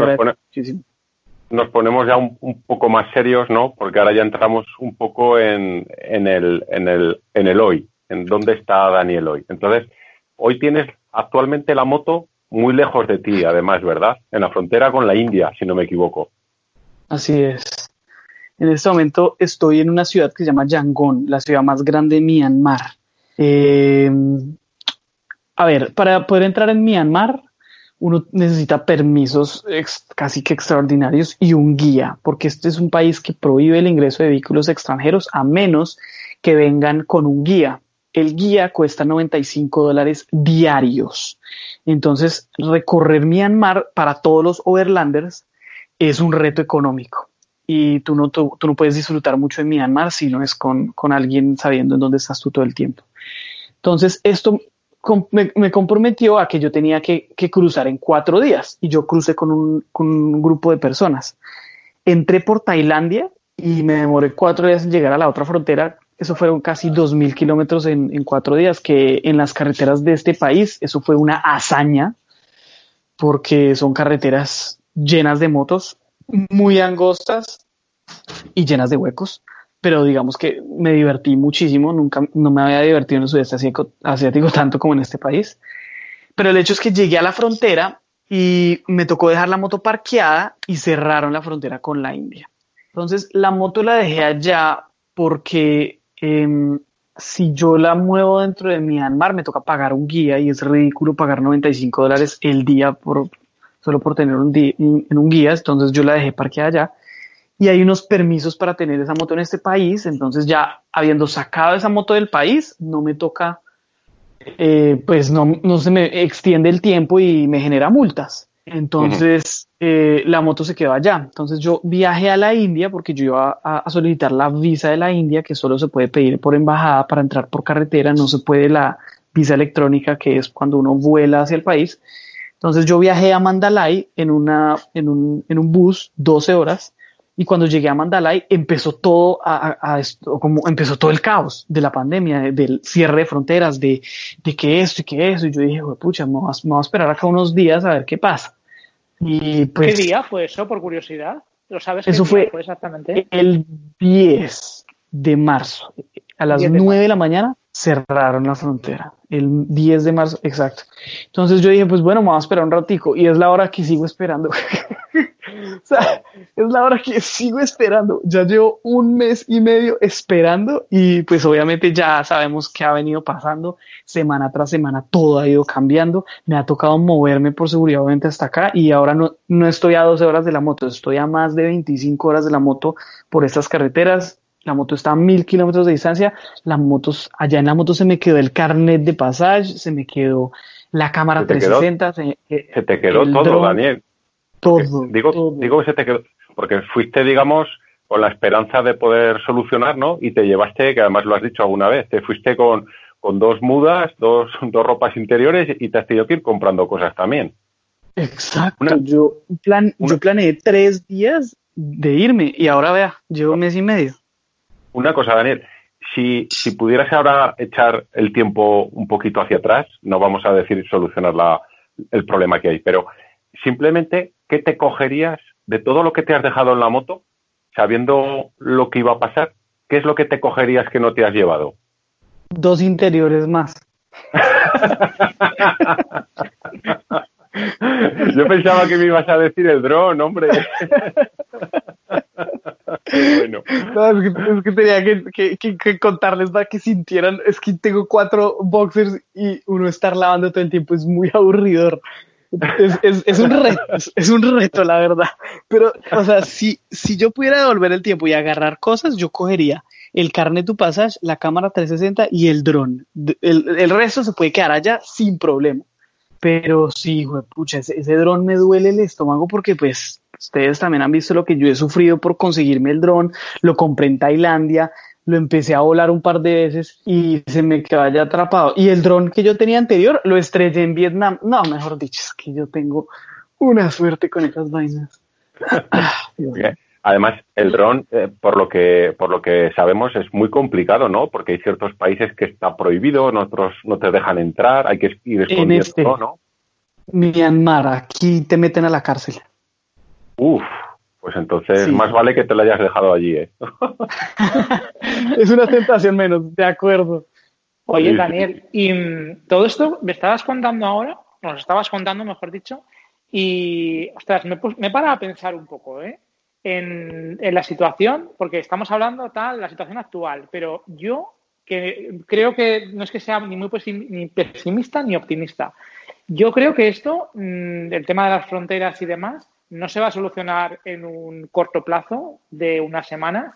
nos, ponemos ya un, poco más serios, ¿no? Porque ahora ya entramos un poco en, en, el, en, el, en el hoy, en dónde está Daniel hoy. Entonces, hoy tienes actualmente la moto muy lejos de ti, además, ¿verdad? En la frontera con la India, si no me equivoco. Así es. En este momento estoy en una ciudad que se llama Yangon, la ciudad más grande de Myanmar. Eh, a ver, para poder entrar en Myanmar, uno necesita permisos casi que extraordinarios y un guía, porque este es un país que prohíbe el ingreso de vehículos extranjeros a menos que vengan con un guía. El guía cuesta 95 dólares diarios. Entonces, recorrer Myanmar para todos los overlanders es un reto económico y tú no, tú, no puedes disfrutar mucho en Myanmar si no es con, con, alguien sabiendo en dónde estás tú todo el tiempo. Entonces, esto me, comprometió a que yo tenía que, que, cruzar en cuatro días y yo crucé con un, con un grupo de personas. Entré por Tailandia y me demoré cuatro días en llegar a la otra frontera. Eso fueron casi dos mil kilómetros en, en cuatro días, que en las carreteras de este país eso fue una hazaña porque son carreteras llenas de motos muy angostas y llenas de huecos, pero digamos que me divertí muchísimo, nunca no me había divertido en el sudeste asiático, <laughs> tanto como en este país. Pero el hecho es que llegué a la frontera y me tocó dejar la moto parqueada y cerraron la frontera con la India. Entonces la moto la dejé allá porque em, si yo la muevo dentro de Myanmar me toca pagar un guía y es ridículo pagar 95 dólares el día por, solo por tener un, en un guía, entonces yo la dejé parqueada allá. Y hay unos permisos para tener esa moto en este país, entonces ya habiendo sacado esa moto del país, no me toca, eh, pues no, no, se me extiende el tiempo y me genera multas. Entonces eh, la moto se quedó allá. Entonces yo viajé a la India porque yo iba a, a, solicitar la visa de la India, que solo se puede pedir por embajada para entrar por carretera, no se puede la visa electrónica, que es cuando uno vuela hacia el país. Entonces yo viajé a Mandalay en, una, en, un, en un bus 12 horas y cuando llegué a Mandalay empezó todo a, esto, como empezó todo el caos de la pandemia, del cierre de fronteras, de, de que esto y que eso. Y yo dije, pucha, vamos, vamos a esperar acá unos días a ver qué pasa. Y pues, ¿Qué día fue eso, por curiosidad? ¿Lo sabes? Eso fue, exactamente? el 10 de marzo. A las 9 de la mañana cerraron la frontera el 10 de marzo, exacto. Entonces yo dije, pues bueno, vamos a esperar un ratico y es la hora que sigo esperando. <laughs> <laughs> o sea, es la hora que sigo esperando. Ya llevo un mes y medio esperando y pues obviamente ya sabemos qué ha venido pasando semana tras semana, todo ha ido cambiando. Me ha tocado moverme por seguridad obviamente hasta acá y ahora no, no estoy a 12 horas de la moto, estoy a más de 25 horas de la moto por estas carreteras la moto está a mil kilómetros de distancia, la moto, allá en la moto se me quedó el carnet de pasaje, se me quedó la cámara 360. Eh, se, te quedó todo, Daniel. Todo. Digo, digo que se te quedó, porque fuiste, digamos, con la esperanza de poder solucionar, ¿no? Y te llevaste, que además lo has dicho alguna vez, te fuiste con, con dos mudas, dos, <laughs> dos ropas interiores y te has tenido que ir comprando cosas también. Exacto. yo, plan, yo planeé tres días de irme y ahora vea, llevo un mes y medio. Una cosa, Daniel, si, si pudieras ahora echar el tiempo un poquito hacia atrás, no vamos a decir solucionar la, el problema que hay, pero simplemente, ¿qué te cogerías de todo lo que te has dejado en la moto, sabiendo lo que iba a pasar? ¿Qué es lo que te cogerías que no te has llevado? Dos interiores más. <laughs> Yo pensaba que me ibas a decir el dron, hombre. bueno. es, que, tenía que, contarles para que sintieran. Es que tengo cuatro boxers y uno estar lavando todo el tiempo es muy aburridor. Es, un reto, es, un reto, la verdad. Pero, o sea, si, si yo pudiera devolver el tiempo y agarrar cosas, yo cogería el carnet tu passage, la cámara 360 y el dron. El, el resto se puede quedar allá sin problema. Pero sí, pucha, ese, ese dron me duele el estómago porque pues ustedes también han visto lo que yo he sufrido por conseguirme el dron, lo compré en Tailandia, lo empecé a volar un par de veces y se me quedó allá atrapado. Y el dron que yo tenía anterior lo estrellé en Vietnam. No, mejor dicho, es que yo tengo una suerte con esas vainas. <coughs> Además, el dron, eh, por lo que por lo que sabemos, es muy complicado, ¿no? Porque hay ciertos países que está prohibido, otros no te dejan entrar, hay que ir escondiendo, este, ¿no? Myanmar, aquí te meten a la cárcel. Uf, pues entonces más vale que te lo hayas dejado allí, ¿eh? <laughs> <laughs> es una tentación menos, de acuerdo. Oye, Daniel, y mm, todo esto me estabas contando ahora, nos estabas contando, mejor dicho, y, ostras, me, me para a pensar un poco, ¿eh? En, en, la situación, porque estamos hablando tal, la situación actual, pero yo que creo que no es que sea ni muy ni pesimista ni optimista. Yo creo que esto, mm, el tema de las fronteras y demás, no se va a solucionar en un corto plazo de unas semanas.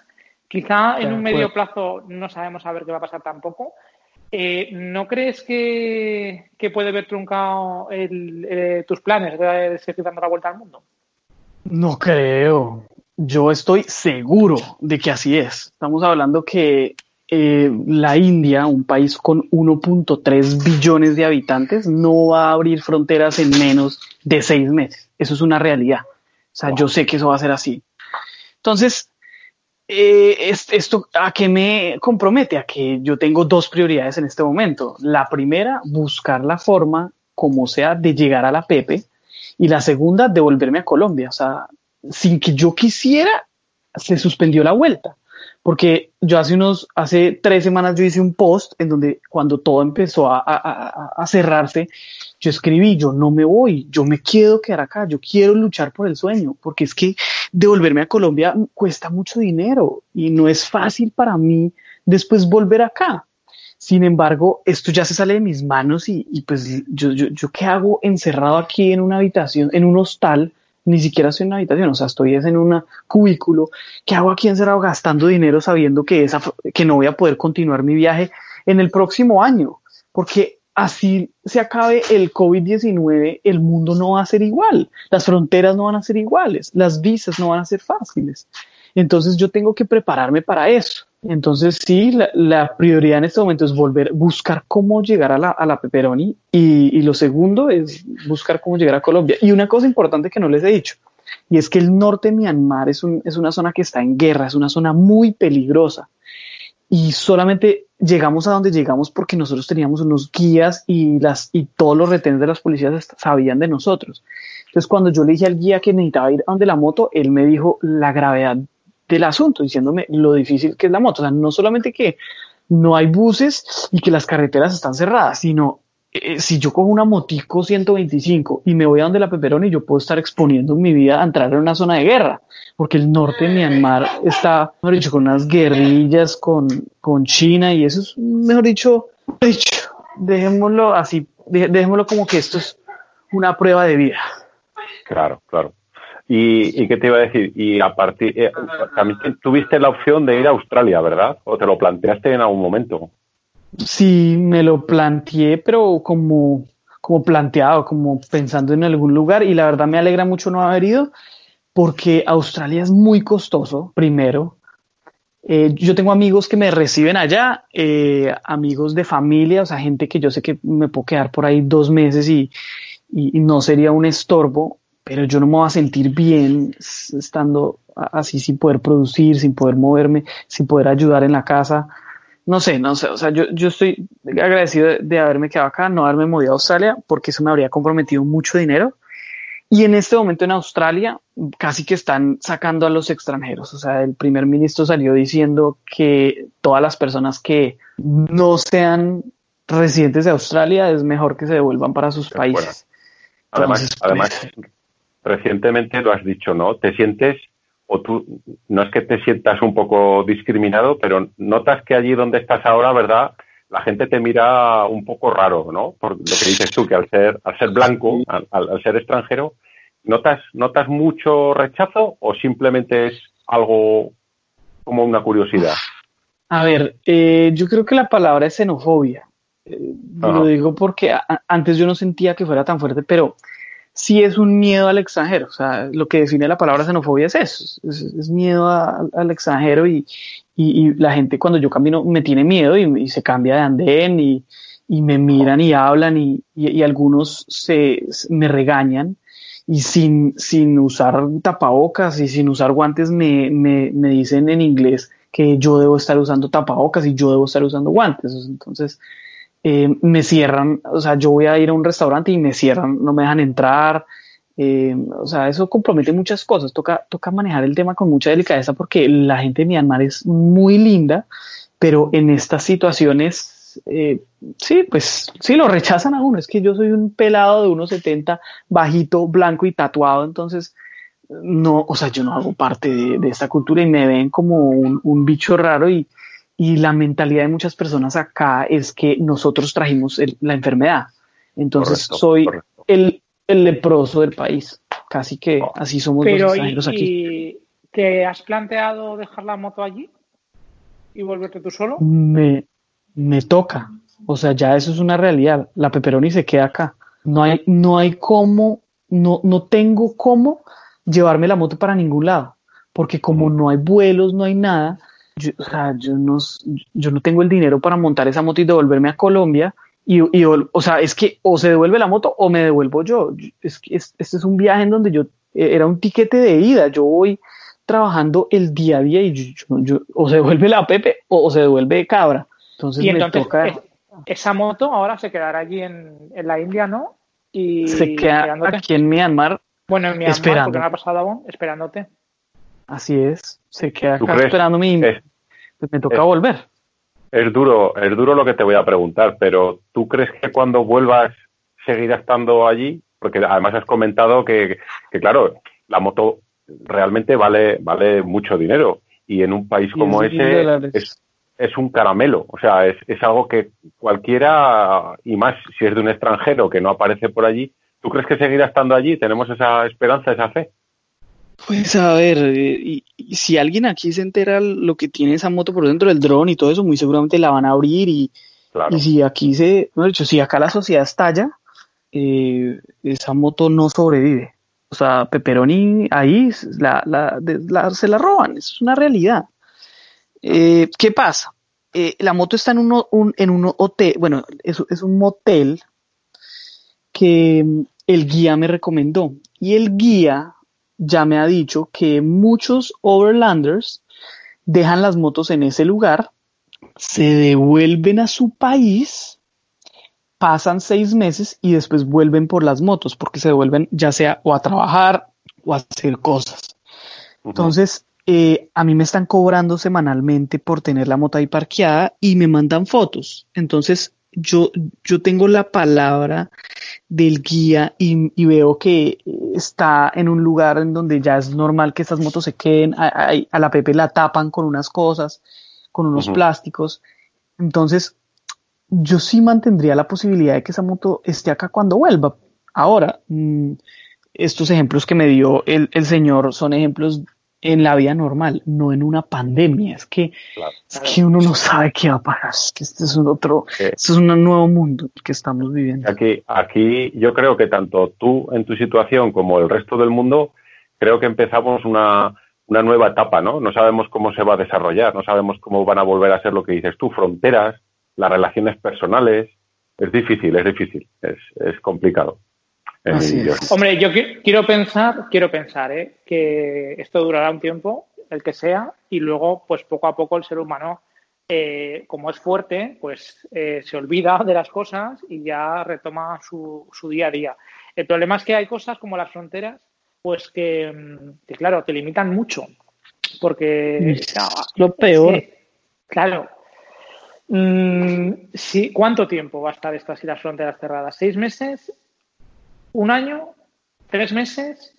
Quizá en un medio plazo no sabemos a ver qué va a pasar tampoco. Eh, ¿No crees que, puede haber truncado eh, tus planes de seguir dando la vuelta al mundo? No creo. Yo estoy seguro de que así es. Estamos hablando que eh, la India, un país con 1.3 billones de habitantes, no va a abrir fronteras en menos de seis meses. Eso es una realidad. O sea, yo sé que eso va a ser así. Entonces, eh, ¿esto a qué me compromete? A que yo tengo dos prioridades en este momento. La primera, buscar la forma, como sea, de llegar a la Pepe. Y la segunda, devolverme a Colombia. O sea, sin que yo quisiera, se suspendió la vuelta porque yo hace unos, hace tres semanas yo hice un post en donde cuando todo empezó a, cerrarse, yo escribí, yo no me voy, yo me quiero quedar acá, yo quiero luchar por el sueño, porque es que devolverme a Colombia cuesta mucho dinero y no es fácil para mí después volver acá. Sin embargo, esto ya se sale de mis manos y, pues yo, yo, yo qué hago encerrado aquí en una habitación, en un hostal, ni siquiera estoy en una habitación, o sea, estoy en un cubículo, ¿qué hago aquí encerrado gastando dinero sabiendo que, esa, que no voy a poder continuar mi viaje en el próximo año? Porque así se acabe el COVID-19, el mundo no va a ser igual, las fronteras no van a ser iguales, las visas no van a ser fáciles. Entonces yo tengo que prepararme para eso. Entonces sí, la, prioridad en este momento es volver, buscar cómo llegar a la, a la Pepperoni y, lo segundo es buscar cómo llegar a Colombia. Y una cosa importante que no les he dicho, y es que el norte de Myanmar es una zona que está en guerra, es una zona muy peligrosa. Y solamente llegamos a donde llegamos porque nosotros teníamos unos guías y, las, y todos los retenes de las policías sabían de nosotros. Entonces cuando yo le dije al guía que necesitaba ir a donde la moto, él me dijo la gravedad del asunto, diciéndome lo difícil que es la moto. O sea, no solamente que no hay buses y que las carreteras están cerradas, sino eh, si yo cojo una motico 125 y me voy a donde la y yo puedo estar exponiendo mi vida a entrar en una zona de guerra, porque el norte de Myanmar está, mejor dicho, con unas guerrillas con, con China y eso es, mejor dicho, dicho, dejémoslo así, dejémoslo como que esto es una prueba de vida. Claro, claro. ¿Y, qué te iba a decir? Y a partir, eh, también tuviste la opción de ir a Australia, ¿verdad? ¿O te lo planteaste en algún momento? Sí, me lo planteé, pero como, como planteado, como pensando en algún lugar. Y la verdad me alegra mucho no haber ido, porque Australia es muy costoso, primero. Eh, yo tengo amigos que me reciben allá, eh, amigos de familia, o sea, gente que yo sé que me puedo quedar por ahí dos meses y, y no sería un estorbo pero yo no me voy a sentir bien estando así sin poder producir, sin poder moverme, sin poder ayudar en la casa. No sé, no sé, o sea, yo, yo estoy agradecido de, haberme quedado acá, no haberme movido a Australia, porque eso me habría comprometido mucho dinero. Y en este momento en Australia casi que están sacando a los extranjeros. O sea, el primer ministro salió diciendo que todas las personas que no sean residentes de Australia es mejor que se devuelvan para sus países. Además, además pues, recientemente lo has dicho, ¿no? Te sientes, o tú, no es que te sientas un poco discriminado, pero notas que allí donde estás ahora, ¿verdad? La gente te mira un poco raro, ¿no? Por lo que dices tú, que al ser, al ser blanco, al, ser extranjero, ¿notas, ¿notas mucho rechazo o simplemente es algo como una curiosidad? A ver, eh, yo creo que la palabra es xenofobia. Eh, lo digo porque antes yo no sentía que fuera tan fuerte, pero sí es un miedo al extranjero. O sea, lo que define la palabra xenofobia es eso, es, miedo al extranjero y, y, la gente cuando yo camino me tiene miedo y, se cambia de andén y, me miran y hablan y, algunos se, me regañan y sin, sin usar tapabocas y sin usar guantes me, me, me, dicen en inglés que yo debo estar usando tapabocas y yo debo estar usando guantes. Entonces eh, me cierran, o sea, yo voy a ir a un restaurante y me cierran, no me dejan entrar. Eh, o sea, eso compromete muchas cosas. Toca, toca manejar el tema con mucha delicadeza porque la gente de Myanmar es muy linda, pero en estas situaciones, eh, sí, pues sí lo rechazan a uno. Es que yo soy un pelado de 1,70, bajito, blanco y tatuado, entonces no, o sea, yo no hago parte de, esta cultura y me ven como un, bicho raro y, la mentalidad de muchas personas acá es que nosotros trajimos la enfermedad. Entonces soy El, el leproso del país. Casi que oh. así somos los extranjeros aquí. ¿y ¿Te has planteado dejar la moto allí y volverte tú solo? Me, me toca. O sea, ya eso es una realidad. La Peperoni se queda acá. No hay, no hay cómo, no, no tengo cómo llevarme la moto para ningún lado. Porque como no hay vuelos, no hay nada, yo, o sea, yo, no, yo no tengo el dinero para montar esa moto y devolverme a Colombia y, y, o sea, es que o se devuelve la moto o me devuelvo yo. Es que este es un viaje en donde yo eh, era un tiquete de ida. Yo voy trabajando el día a día y yo, o se devuelve la Pepe o, se devuelve Cabra. Entonces, me toca... esa moto ahora se quedará allí en, en la India, ¿no? Y se queda aquí en Myanmar. Bueno, en Myanmar, esperando. porque no ha pasado aún, esperándote. Así es, se queda acá esperándome y pues me toca volver es duro, es duro lo que te voy a preguntar, pero ¿tú crees que cuando vuelvas seguirá estando allí? Porque además has comentado que, claro, la moto realmente vale, vale mucho dinero y en un país como ese es, un caramelo, o sea, es, es algo que cualquiera, y más si es de un extranjero que no aparece por allí, ¿tú crees que seguirá estando allí? ¿Tenemos esa esperanza, esa fe? Pues a ver, eh, y, si alguien aquí se entera lo que tiene esa moto por dentro del dron y todo eso, muy seguramente la van a abrir y, si aquí se, no dicho, si acá la sociedad estalla, eh, esa moto no sobrevive. O sea, Pepperoni ahí la, la, se la roban, es una realidad. Eh, ¿Qué pasa? la moto está en un, en un hotel, bueno, es, es un motel que el guía me recomendó. Y el guía ya me ha dicho que muchos overlanders dejan las motos en ese lugar, se devuelven a su país, pasan seis meses y después vuelven por las motos, porque se devuelven ya sea o a trabajar o a hacer cosas. Entonces, eh, a mí me están cobrando semanalmente por tener la moto ahí parqueada y me mandan fotos. Entonces, yo, yo tengo la palabra del guía y, veo que está en un lugar en donde ya es normal que estas motos se queden, a, la Pepe la tapan con unas cosas, con unos plásticos. Entonces, yo sí mantendría la posibilidad de que esa moto esté acá cuando vuelva. Ahora, mm, estos ejemplos que me dio el, el señor son ejemplos en la vida normal, no en una pandemia. Es que, es que uno no sabe qué va a pasar. Es que este es un otro, este es un nuevo mundo que estamos viviendo. Aquí, aquí yo creo que tanto tú en tu situación como el resto del mundo, creo que empezamos una, una nueva etapa, ¿no? No sabemos cómo se va a desarrollar, no sabemos cómo van a volver a ser lo que dices tú, fronteras, las relaciones personales. Es difícil, es difícil, es, es complicado. Hombre, yo quiero pensar, quiero pensar, ¿eh? que esto durará un tiempo, el que sea, y luego, pues poco a poco el ser humano, eh, como es fuerte, pues eh, se olvida de las cosas y ya retoma su, su, día a día. El problema es que hay cosas como las fronteras, pues que, mm, claro, te limitan mucho, porque lo peor. claro. Mm, sí, ¿Cuánto tiempo va a estar esto así las fronteras cerradas? ¿Seis meses? Un año, tres meses,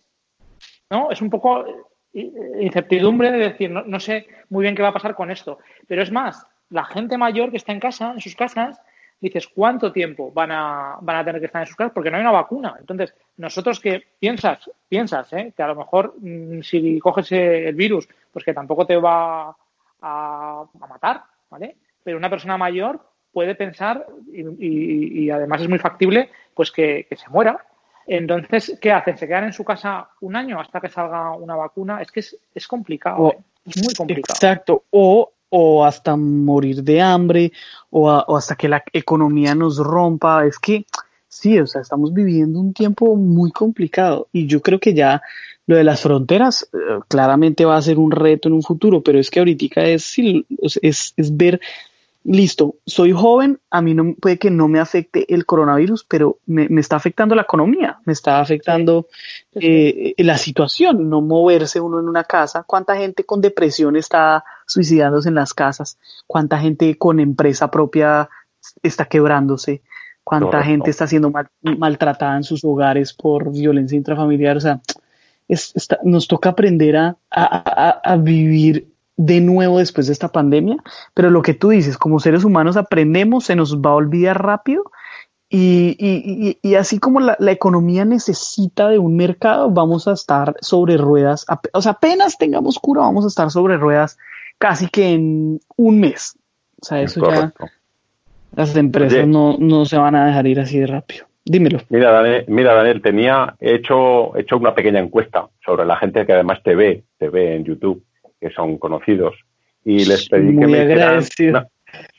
¿no? Es un poco incertidumbre de decir, no, sé muy bien qué va a pasar con esto. Pero es más, la gente mayor que está en casa, en sus casas, dices, ¿cuánto tiempo van a, van a tener que estar en sus casas? Porque no hay una vacuna. Entonces, nosotros que piensas, piensas, ¿eh? que a lo mejor mm, si coges el virus, pues que tampoco te va a, matar, ¿vale? Pero una persona mayor puede pensar, y, además es muy factible, pues que se muera entonces, ¿qué hacen? ¿Se quedan en su casa un año hasta que salga una vacuna? Es que es, complicado, ¿eh? es muy complicado. Exacto. O, o hasta morir de hambre o, o hasta que la economía nos rompa. Es que sí, o sea, estamos viviendo un tiempo muy complicado y yo creo que ya lo de las fronteras eh, claramente va a ser un reto en un futuro, pero es que ahorita es, es, es ver listo, soy joven, a mí no puede que no me afecte el coronavirus, pero me, está afectando la economía, me está afectando eh, la situación, no moverse uno en una casa. ¿Cuánta gente con depresión está suicidándose en las casas? ¿Cuánta gente con empresa propia está quebrándose? ¿Cuánta gente está siendo maltratada en sus hogares por violencia intrafamiliar? O sea, nos toca aprender a, a vivir de nuevo después de esta pandemia, pero lo que tú dices, como seres humanos aprendemos, se nos va a olvidar rápido y, y, así como la, economía necesita de un mercado, vamos a estar sobre ruedas, o sea, apenas tengamos cura, vamos a estar sobre ruedas casi que en un mes. O sea, eso ya las empresas no, no se van a dejar ir así de rápido. Dímelo. Mira, Daniel, mira, Daniel tenía hecho, hecho una pequeña encuesta sobre la gente que además te ve, te ve en YouTube que son conocidos, y les pedí que me hicieran.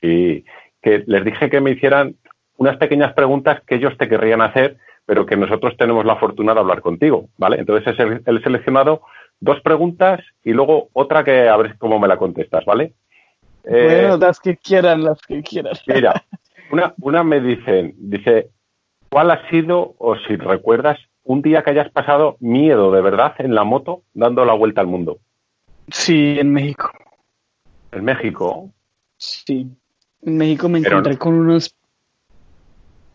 sí, que les dije que me hicieran unas pequeñas preguntas que ellos te querrían hacer, pero que nosotros tenemos la fortuna de hablar contigo, ¿vale? Entonces he seleccionado dos preguntas y luego otra que a ver cómo me la contestas, ¿vale? bueno, eh, las que quieran, las que quieran. Mira, <laughs> una, una me dicen, dice, ¿cuál ha sido, o si recuerdas, un día que hayas pasado miedo de verdad en la moto dando la vuelta al mundo? Sí, en México. ¿En México? Sí. En México me encontré con unos.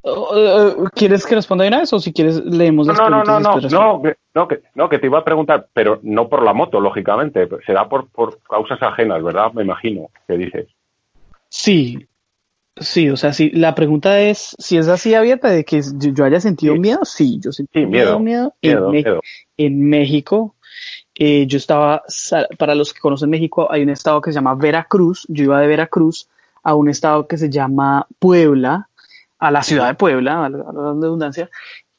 Oh, oh, ¿Quieres que responda una vez o si quieres leemos las no, no, no, no, no, no, que, no, que te iba a preguntar, pero no por la moto, lógicamente, será por, por causas ajenas, ¿verdad? Me imagino que dices. Sí, sí, o sea, sí, la pregunta es si es así abierta de que yo, haya sentido miedo, sí, yo sentí miedo, miedo, en, en México eh, yo estaba, para los que conocen México, hay un estado que se llama Veracruz. Yo iba de Veracruz a un estado que se llama Puebla, a la ciudad de Puebla, a la, redundancia,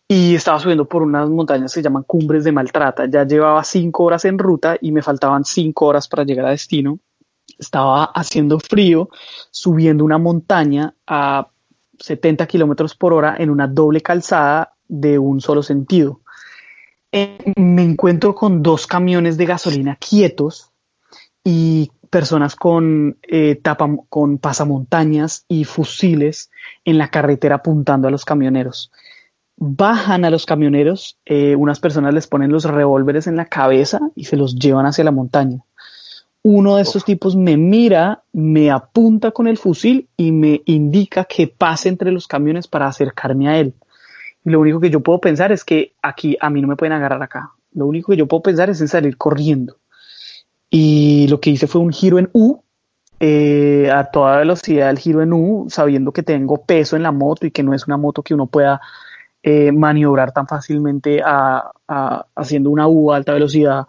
y estaba subiendo por unas montañas que se llaman Cumbres de Maltrata. Ya llevaba cinco horas en ruta y me faltaban cinco horas para llegar a destino. Estaba haciendo frío, subiendo una montaña a 70 kilómetros por hora en una doble calzada de un solo sentido. Eh, me encuentro con dos camiones de gasolina quietos y personas con, eh, con pasamontañas y fusiles en la carretera apuntando a los camioneros. Bajan a los camioneros, eh, unas personas les ponen los revólveres en la cabeza y se los llevan hacia la montaña. Uno de estos tipos me mira, me apunta con el fusil y me indica que pase entre los camiones para acercarme a él lo único que yo puedo pensar es que aquí a mí no me pueden agarrar acá. Lo único que yo puedo pensar es en salir corriendo. Y lo que hice fue un giro en U, eh, a toda velocidad el giro en U, sabiendo que tengo peso en la moto y que no es una moto que uno pueda eh, maniobrar tan fácilmente haciendo una U a alta velocidad.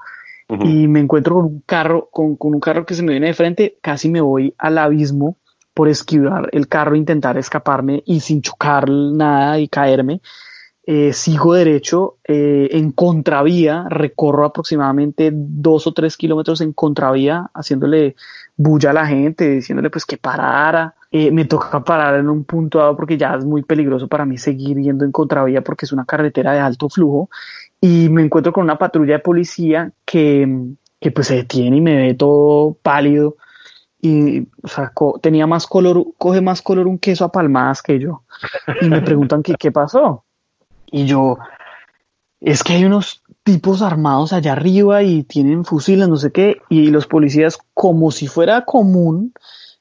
Y me encuentro con un carro, con, con un carro que se me viene de frente, casi me voy al abismo por esquivar el carro, intentar escaparme y sin chocar nada y caerme. Eh, sigo derecho eh, en contravía, recorro aproximadamente dos o tres kilómetros en contravía, haciéndole bulla a la gente, diciéndole pues que parara. Eh, me toca parar en un punto dado porque ya es muy peligroso para mí seguir yendo en contravía porque es una carretera de alto flujo y me encuentro con una patrulla de policía que, que pues se detiene y me ve todo pálido y o tenía más color, coge más color un queso a palmadas que yo. Y me preguntan que qué pasó. Y yo, es que hay unos tipos armados allá arriba y tienen fusiles, no sé qué, y los policías, como si fuera común,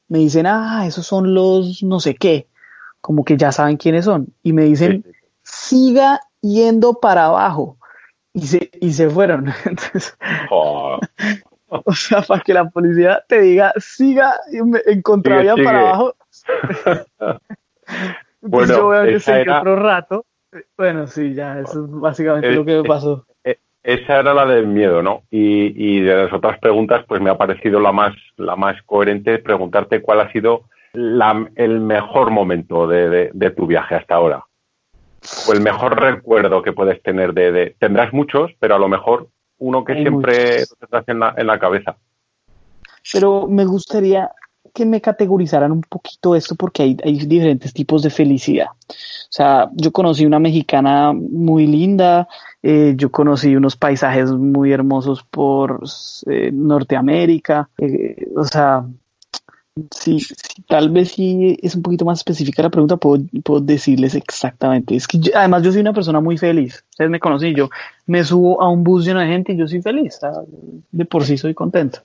me dicen, ah, esos son los no sé qué, como que ya saben quiénes son, y me dicen, siga yendo para abajo. Y se, y se fueron. <laughs> Entonces, oh. <laughs> O sea, para que la policía te diga, siga en contravía para abajo. <laughs> bueno, yo voy a seguir otro rato. Bueno, sí, ya, eso es básicamente lo que me pasó. Esa era la del miedo, ¿no? Y, y, de las otras preguntas, pues me ha parecido la más, la más coherente preguntarte cuál ha sido el mejor momento de, de, tu viaje hasta ahora. O el mejor recuerdo que puedes tener de, de, Tendrás muchos, pero a lo mejor uno que siempre te en la, en la cabeza. Pero me gustaría que me categorizaran un poquito esto porque hay, hay diferentes tipos de felicidad. O sea, yo conocí una mexicana muy linda, eh, yo conocí unos paisajes muy hermosos por eh, Norteamérica, eh, o sea, Sí, tal vez si es un poquito más específica la pregunta, puedo, puedo decirles exactamente. Es que además yo soy una persona muy feliz. Ustedes me conocen, yo me subo a un bus lleno de gente y yo soy feliz. De por sí soy contento.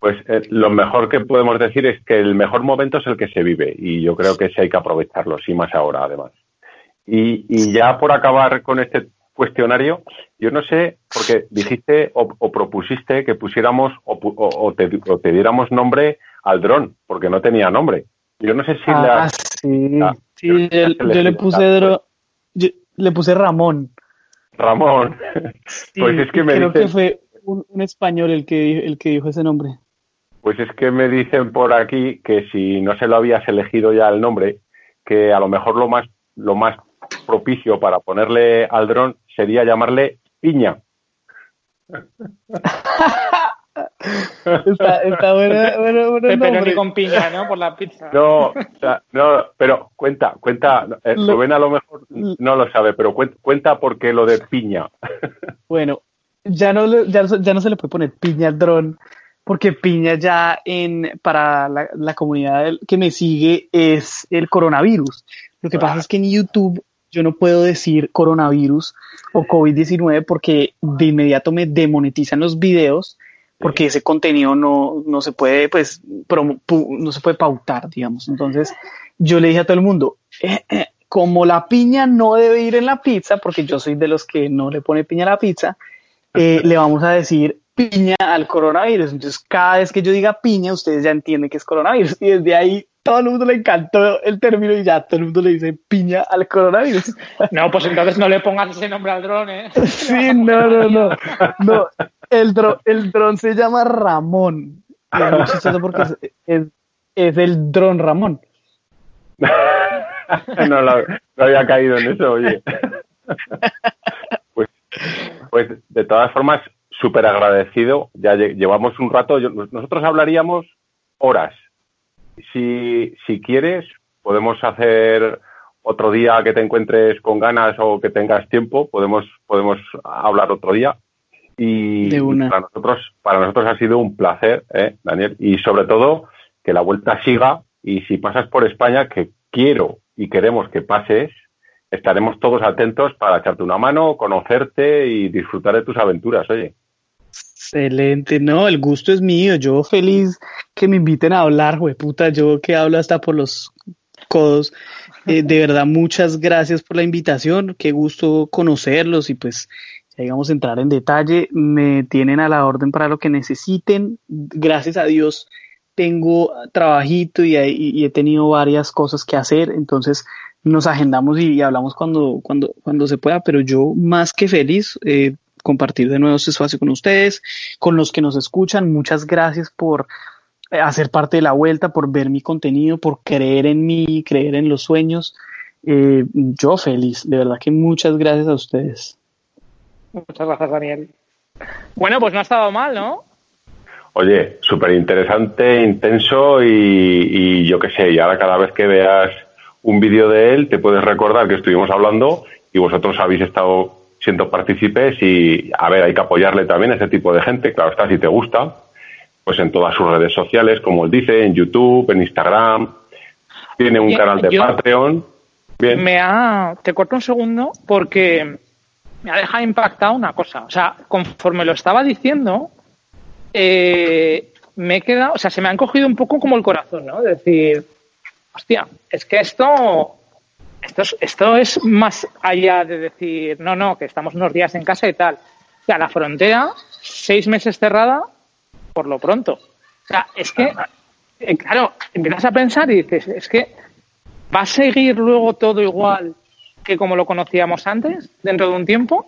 Pues eh, lo mejor que podemos decir es que el mejor momento es el que se vive y yo creo que sí hay que aprovecharlo, sí más ahora además. Y, y ya por acabar con este cuestionario, yo no sé, porque dijiste o, propusiste que pusiéramos o, o, te, o, te, diéramos nombre al dron, porque no tenía nombre. Yo no sé si ah, sí, sí yo, le puse yo, le puse Ramón. Ramón. pues es que me creo que fue un, español el que el que dijo ese nombre. Pues es que me dicen por aquí que si no se lo habías elegido ya el nombre, que a lo mejor lo más lo más propicio para ponerle al dron sería llamarle piña. está, está bueno, bueno, pero ni con piña, ¿no? Por la pizza. No, no pero cuenta, cuenta. Eh, Rubén a lo mejor no lo sabe, pero cuenta, cuenta por qué lo de piña. <laughs> Bueno, ya no, ya, ya no se le puede poner piña al dron, porque piña ya en para la, la comunidad que me sigue es el coronavirus. Lo que pasa es que en YouTube yo no puedo decir coronavirus o COVID-19 porque de inmediato me demonetizan los videos porque ese contenido no, no se puede, pues, no se puede pautar, digamos. Entonces, yo le dije a todo el mundo, eh, eh, como la piña no debe ir en la pizza, porque yo soy de los que no le pone piña a la pizza, <laughs> eh, le vamos a decir piña al coronavirus. Entonces, cada vez que yo diga piña, ustedes ya entienden que es coronavirus. Y desde ahí todo el mundo le encantó el término y ya todo el mundo le dice piña al coronavirus. No, pues entonces no le pongas ese nombre al dron, ¿eh? <laughs> Sí, no, no, no. no el, dron, el dron se llama Ramón. Es porque es, es, el dron Ramón. <laughs> no, no, había caído en eso, oye. Pues, pues de todas formas, súper agradecido. Ya llevamos un rato. nosotros hablaríamos horas si, si quieres, podemos hacer otro día que te encuentres con ganas o que tengas tiempo, podemos, podemos hablar otro día. Y, para nosotros, para nosotros ha sido un placer, ¿eh, Daniel, y sobre todo que la vuelta siga y si pasas por España, que quiero y queremos que pases, estaremos todos atentos para echarte una mano, conocerte y disfrutar de tus aventuras, oye. Excelente, no, el gusto es mío, yo feliz que me inviten a hablar, puta, yo que hablo hasta por los codos. Eh, de verdad, muchas gracias por la invitación, qué gusto conocerlos y pues digamos entrar en detalle, me tienen a la orden para lo que necesiten. Gracias a Dios tengo trabajito y, he tenido varias cosas que hacer, entonces nos agendamos y, hablamos cuando, cuando, cuando se pueda, pero yo más que feliz, eh, compartir de nuevo este espacio con ustedes, con los que nos escuchan. Muchas gracias por eh, hacer parte de la vuelta, por ver mi contenido, por creer en mí, creer en los sueños. Eh, yo feliz, de verdad que muchas gracias a ustedes. Muchas gracias, Daniel. Bueno, pues no ha estado mal, ¿no? Oye, súper interesante, intenso y, y yo qué sé, y ahora cada vez que veas un vídeo de él te puedes recordar que estuvimos hablando y vosotros habéis estado siendo partícipes y, a ver, hay que apoyarle también a ese tipo de gente, claro está, si te gusta, pues en todas sus redes sociales, como él dice, en YouTube, en Instagram, tiene un canal de Patreon. Bien. Me ha, te corto un segundo porque me ha dejado impactado una cosa, o sea, conforme lo estaba diciendo, eh, me he quedado, o sea, se me han cogido un poco como el corazón, ¿no? decir, hostia, es que esto esto es, esto es más allá de decir, no, no, que estamos unos días en casa y tal. O sea, la frontera, seis meses cerrada, por lo pronto. O sea, es que, eh, claro, empiezas a pensar y dices, es que va a seguir luego todo igual que como lo conocíamos antes, dentro de un tiempo.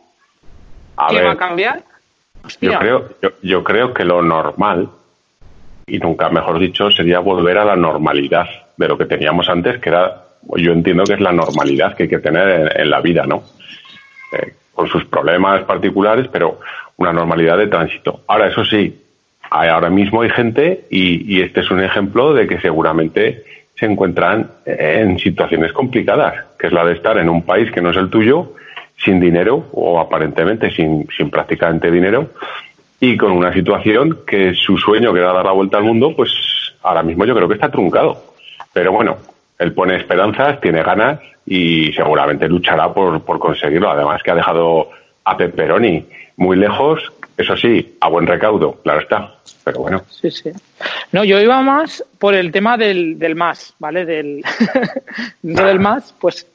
¿Qué va a cambiar? Yo creo, yo, yo creo que lo normal, y nunca mejor dicho, sería volver a la normalidad de lo que teníamos antes, que era yo entiendo que es la normalidad que hay que tener en, la vida, ¿no? Eh, con sus problemas particulares, pero una normalidad de tránsito. Ahora, eso sí, ahora mismo hay gente y, este es un ejemplo de que seguramente se encuentran en situaciones complicadas, que es la de estar en un país que no es el tuyo, sin dinero o aparentemente sin, sin prácticamente dinero y con una situación que su sueño, que era dar la vuelta al mundo, pues ahora mismo yo creo que está truncado. Pero bueno, él pone esperanzas, tiene ganas y seguramente luchará por, por conseguirlo. Además que ha dejado a Pepperoni muy lejos, eso sí, a buen recaudo, claro está. Pero bueno. Sí, sí. No, yo iba más por el tema del, del más, ¿vale? Del, <laughs> del más, pues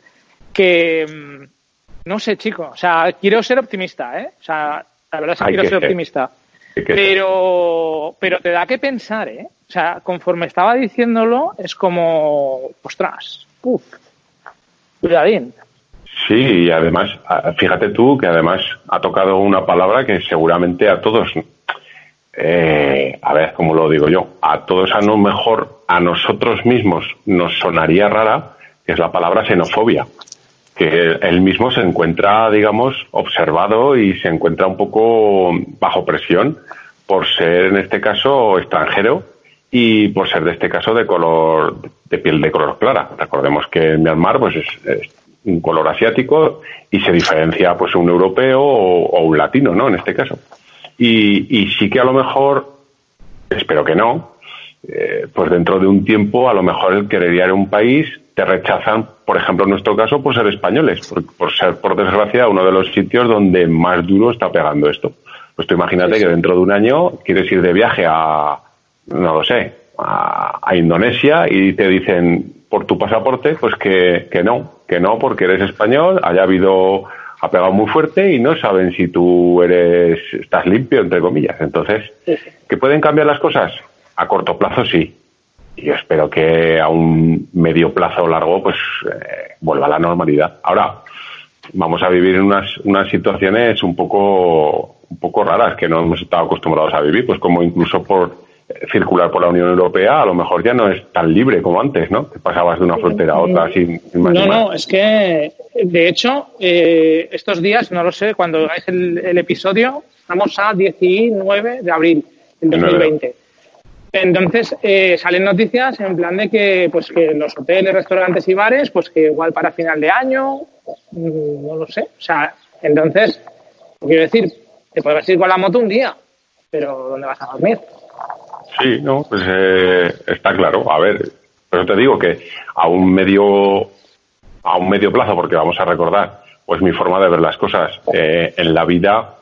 que mm, no sé, chico. O sea, quiero ser optimista, ¿eh? O sea, la verdad es que quiero ser, optimista. Pero, pero te da que pensar, ¿eh? O sea, conforme estaba diciéndolo, es como, ostras, uff, cuidadín. Sí, y además, fíjate tú que además ha tocado una palabra que seguramente a todos, eh, a ver cómo lo digo yo, a todos a lo mejor a nosotros mismos nos sonaría rara, que es la palabra xenofobia que él mismo se encuentra, digamos, observado y se encuentra un poco bajo presión por ser, en este caso, extranjero y por ser, de este caso, de color, de piel de color clara. Recordemos que en Myanmar, pues es, un color asiático y se diferencia, pues, un europeo o, un latino, ¿no? En este caso. Y, y sí que a lo mejor, espero que no, eh, pues dentro de un tiempo, a lo mejor él querería ir a un país te rechazan, por ejemplo, en nuestro caso, por ser españoles, por, ser, por desgracia, uno de los sitios donde más duro está pegando esto. Pues tú imagínate que dentro de un año quieres ir de viaje a, no lo sé, a, Indonesia y te dicen por tu pasaporte, pues que, que no, que no, porque eres español, haya habido, ha pegado muy fuerte y no saben si tú eres, estás limpio, entre comillas. Entonces, ¿que pueden cambiar las cosas? A corto plazo sí, y espero que a un medio plazo o largo pues eh, vuelva a la normalidad. Ahora vamos a vivir en unas, unas situaciones un poco un poco raras que no hemos estado acostumbrados a vivir, pues como incluso por circular por la Unión Europea a lo mejor ya no es tan libre como antes, ¿no? Que pasabas de una frontera a otra sin, No, no, es que de hecho eh, estos días, no lo sé, cuando es el, el episodio, estamos a 19 de abril del 2020. Entonces eh, salen noticias en plan de que pues que los hoteles, restaurantes y bares, pues que igual para final de año, mm, no lo sé. O sea, entonces, quiero decir, te podrás ir con la moto un día, pero ¿dónde vas a dormir? Sí, no, pues eh, está claro. A ver, pero te digo que a un medio a un medio plazo, porque vamos a recordar, pues mi forma de ver las cosas eh, en la vida,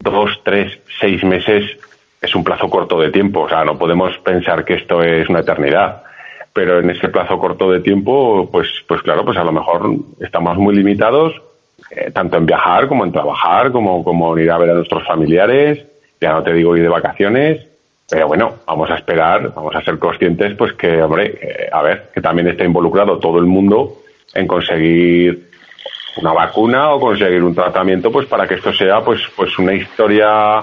dos, tres, seis meses es un plazo corto de tiempo, o sea, no podemos pensar que esto es una eternidad. Pero en ese plazo corto de tiempo, pues, pues claro, pues a lo mejor estamos muy limitados, eh, tanto en viajar como en trabajar, como, como en ir a ver a nuestros familiares, ya no te digo ir de vacaciones, pero bueno, vamos a esperar, vamos a ser conscientes, pues que, hombre, a ver, que también está involucrado todo el mundo en conseguir una vacuna o conseguir un tratamiento, pues para que esto sea, pues, pues una historia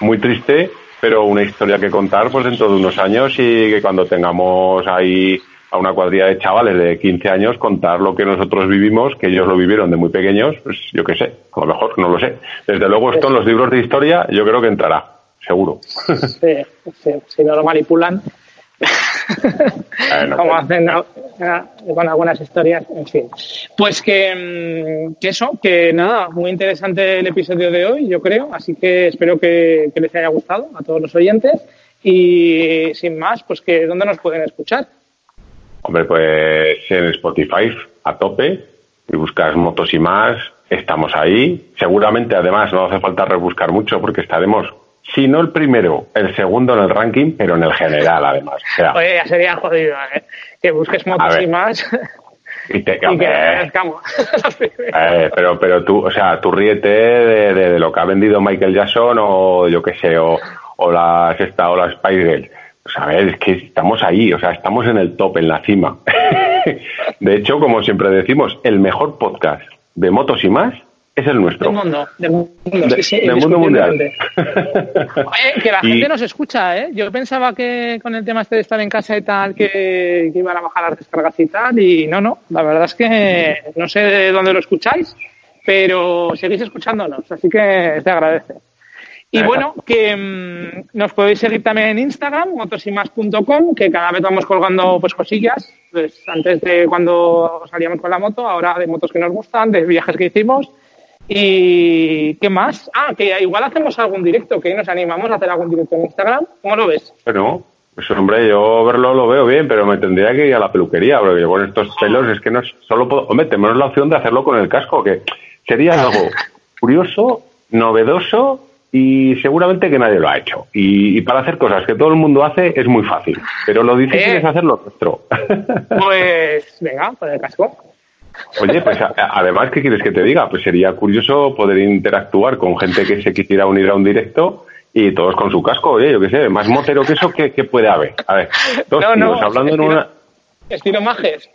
muy triste, pero una historia que contar pues dentro de unos años y que cuando tengamos ahí a una cuadrilla de chavales de 15 años contar lo que nosotros vivimos, que ellos lo vivieron de muy pequeños, pues yo qué sé, a lo mejor no lo sé. Desde luego esto en los libros de historia yo creo que entrará, seguro. Sí, si no lo manipulan, como hacen con algunas historias, en fin. Pues mm, que, eso, que nada, muy interesante el episodio de hoy, yo creo, así que espero que, les haya gustado a todos los oyentes y sin más, pues que ¿dónde nos pueden escuchar? Hombre, pues en Spotify a tope y buscas motos y más, estamos ahí. Seguramente además no hace falta rebuscar mucho porque estaremos si no el primero, el segundo en el ranking, pero en el general, además. Oye, ya sería jodido, ¿eh? Que busques motos y más. Y, te, <laughs> que eh, <laughs> pero, pero tú, o sea, tú ríete de, lo que ha vendido Michael Jackson o yo qué sé, o, o las esta, o las Spice Girls. Pues a ver, es que estamos ahí, o sea, estamos en el top, en la cima. <laughs> de hecho, como siempre decimos, el mejor podcast de motos y más es el nuestro. Del mundo, del mundo, mundial. <laughs> Que la gente nos escucha, ¿eh? Yo pensaba que con el tema este de estar en casa y tal, que, iban a bajar las descargas y tal, y no, no. La verdad es que no sé de dónde lo escucháis, pero seguís escuchándonos, así que te agradece. Y bueno, que mm, nos podéis seguir también en Instagram, motosymas.com, que cada vez vamos colgando pues cosillas. Pues antes de cuando salíamos con la moto, ahora de motos que nos gustan, de viajes que hicimos. ¿Y qué más? Ah, que igual hacemos algún directo, que nos animamos a hacer algún directo en Instagram. ¿Cómo lo ves? Bueno, pues hombre, yo verlo lo veo bien, pero me tendría que ir a la peluquería, porque yo con estos pelos es que no solo puedo... Hombre, tenemos la opción de hacerlo con el casco, que sería algo <laughs> curioso, novedoso y seguramente que nadie lo ha hecho. Y, para hacer cosas que todo el mundo hace es muy fácil, pero lo difícil eh. es hacerlo nuestro. <laughs> Pues venga, con el casco. Oye, pues además, ¿qué quieres que te diga? Pues sería curioso poder interactuar con gente que se quisiera unir a un directo y todos con su casco, oye, yo qué sé, más motero que eso, ¿qué, puede haber? A ver, dos tíos hablando en una... Estilo majes.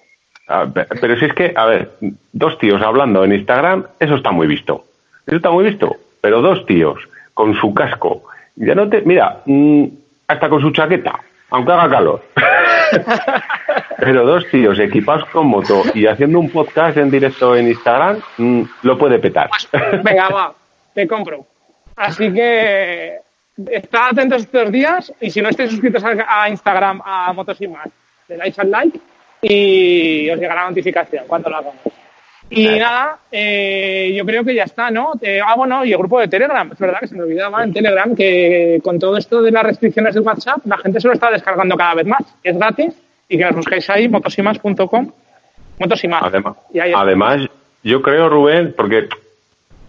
pero si es que, a ver, dos tíos hablando en Instagram, eso está muy visto. Eso está muy visto. Pero dos tíos con su casco, ya no te... Mira, mm, hasta con su chaqueta, aunque haga calor. <laughs> <laughs> Pero dos tíos equipados con moto y haciendo un podcast en directo en Instagram, mm, lo puede petar. Venga, va, te compro. Así que estad atentos estos días y si no estáis suscritos a, Instagram, a Motos y más, le dais al like y os llegará la notificación cuando lo hagamos. Y nada, eh, yo creo que ya está, ¿no? Eh, ah, bueno, y el grupo de Telegram, es verdad que se me olvidaba en Telegram que con todo esto de las restricciones de WhatsApp, la gente se lo está descargando cada vez más. Es gratis y que nos busquéis ahí, motosimas.com. Motosimas. Además, además, yo creo, Rubén, porque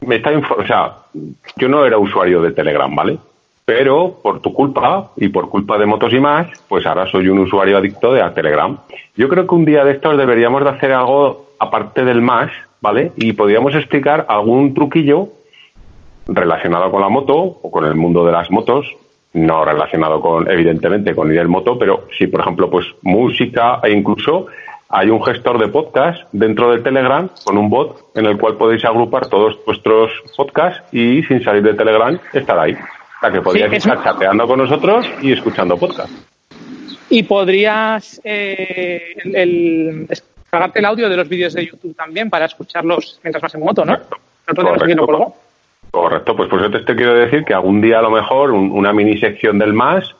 me está o sea, yo no era usuario de Telegram, ¿vale? Pero por tu culpa y por culpa de Motos y más, pues ahora soy un usuario adicto de Telegram. Yo creo que un día de estos deberíamos de hacer algo aparte del más, ¿vale? Y podríamos explicar algún truquillo relacionado con la moto o con el mundo de las motos, no relacionado con, evidentemente, con ir en moto, pero sí, por ejemplo, pues música e incluso hay un gestor de podcast dentro del Telegram con un bot en el cual podéis agrupar todos vuestros podcasts y sin salir de Telegram estar ahí. O sea que podrías estar chateando con nosotros y escuchando podcast. Y podrías eh, el, el audio de los vídeos de YouTube también para escucharlos mientras vas en moto, ¿no? Correcto, Correcto, pues por eso te, quiero decir que algún día a lo mejor una mini sección del más.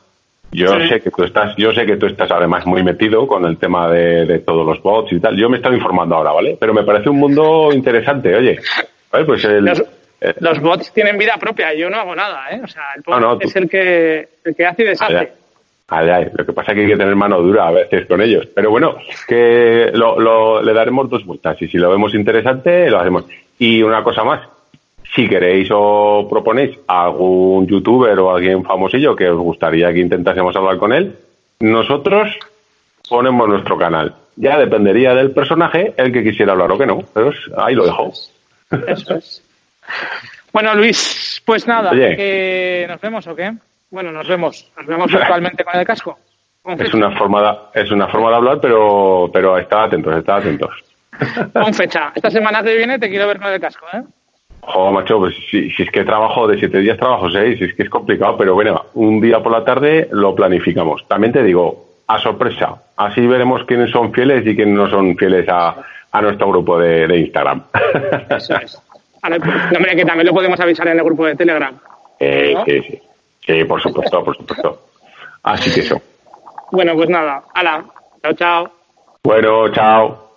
Yo sé que tú estás, yo sé que tú estás además muy metido con el tema de, todos los bots y tal. Yo me estoy informando ahora, ¿vale? Pero me parece un mundo interesante, oye. Pues los, bots tienen vida propia, yo no hago nada, ¿eh? O sea, el bot es el que, el que hace y deshace. Lo que pasa es que hay que tener mano dura a veces con ellos. Pero bueno, que lo, le daremos dos vueltas y si lo vemos interesante, lo hacemos. Y una cosa más, si queréis o proponéis a algún youtuber o alguien famosillo que os gustaría que intentásemos hablar con él, nosotros ponemos nuestro canal. Ya dependería del personaje el que quisiera hablar o que no. Pero ahí lo dejo. Eso es. Bueno, Luis, pues nada, que ¿nos vemos o qué? Bueno, nos vemos. Nos vemos <laughs> virtualmente con el casco. Es una forma de, es una forma de hablar, pero pero está atentos, está atentos. <laughs> Con fecha. Esta semana que viene te quiero ver con el casco, ¿eh? Joder, macho, pues si, si, es que trabajo de siete días, trabajo seis, si es que es complicado, pero bueno, un día por la tarde lo planificamos. También te digo, a sorpresa, así veremos quiénes son fieles y quiénes no son fieles a, a nuestro grupo de, de Instagram. Eso es. <laughs> hombre, que también lo podemos avisar en el grupo de Telegram. Eh, Sí, sí. Sí, por supuesto, por supuesto. Así que eso. Bueno, pues nada. Hala. Chao, chao. Bueno, chao.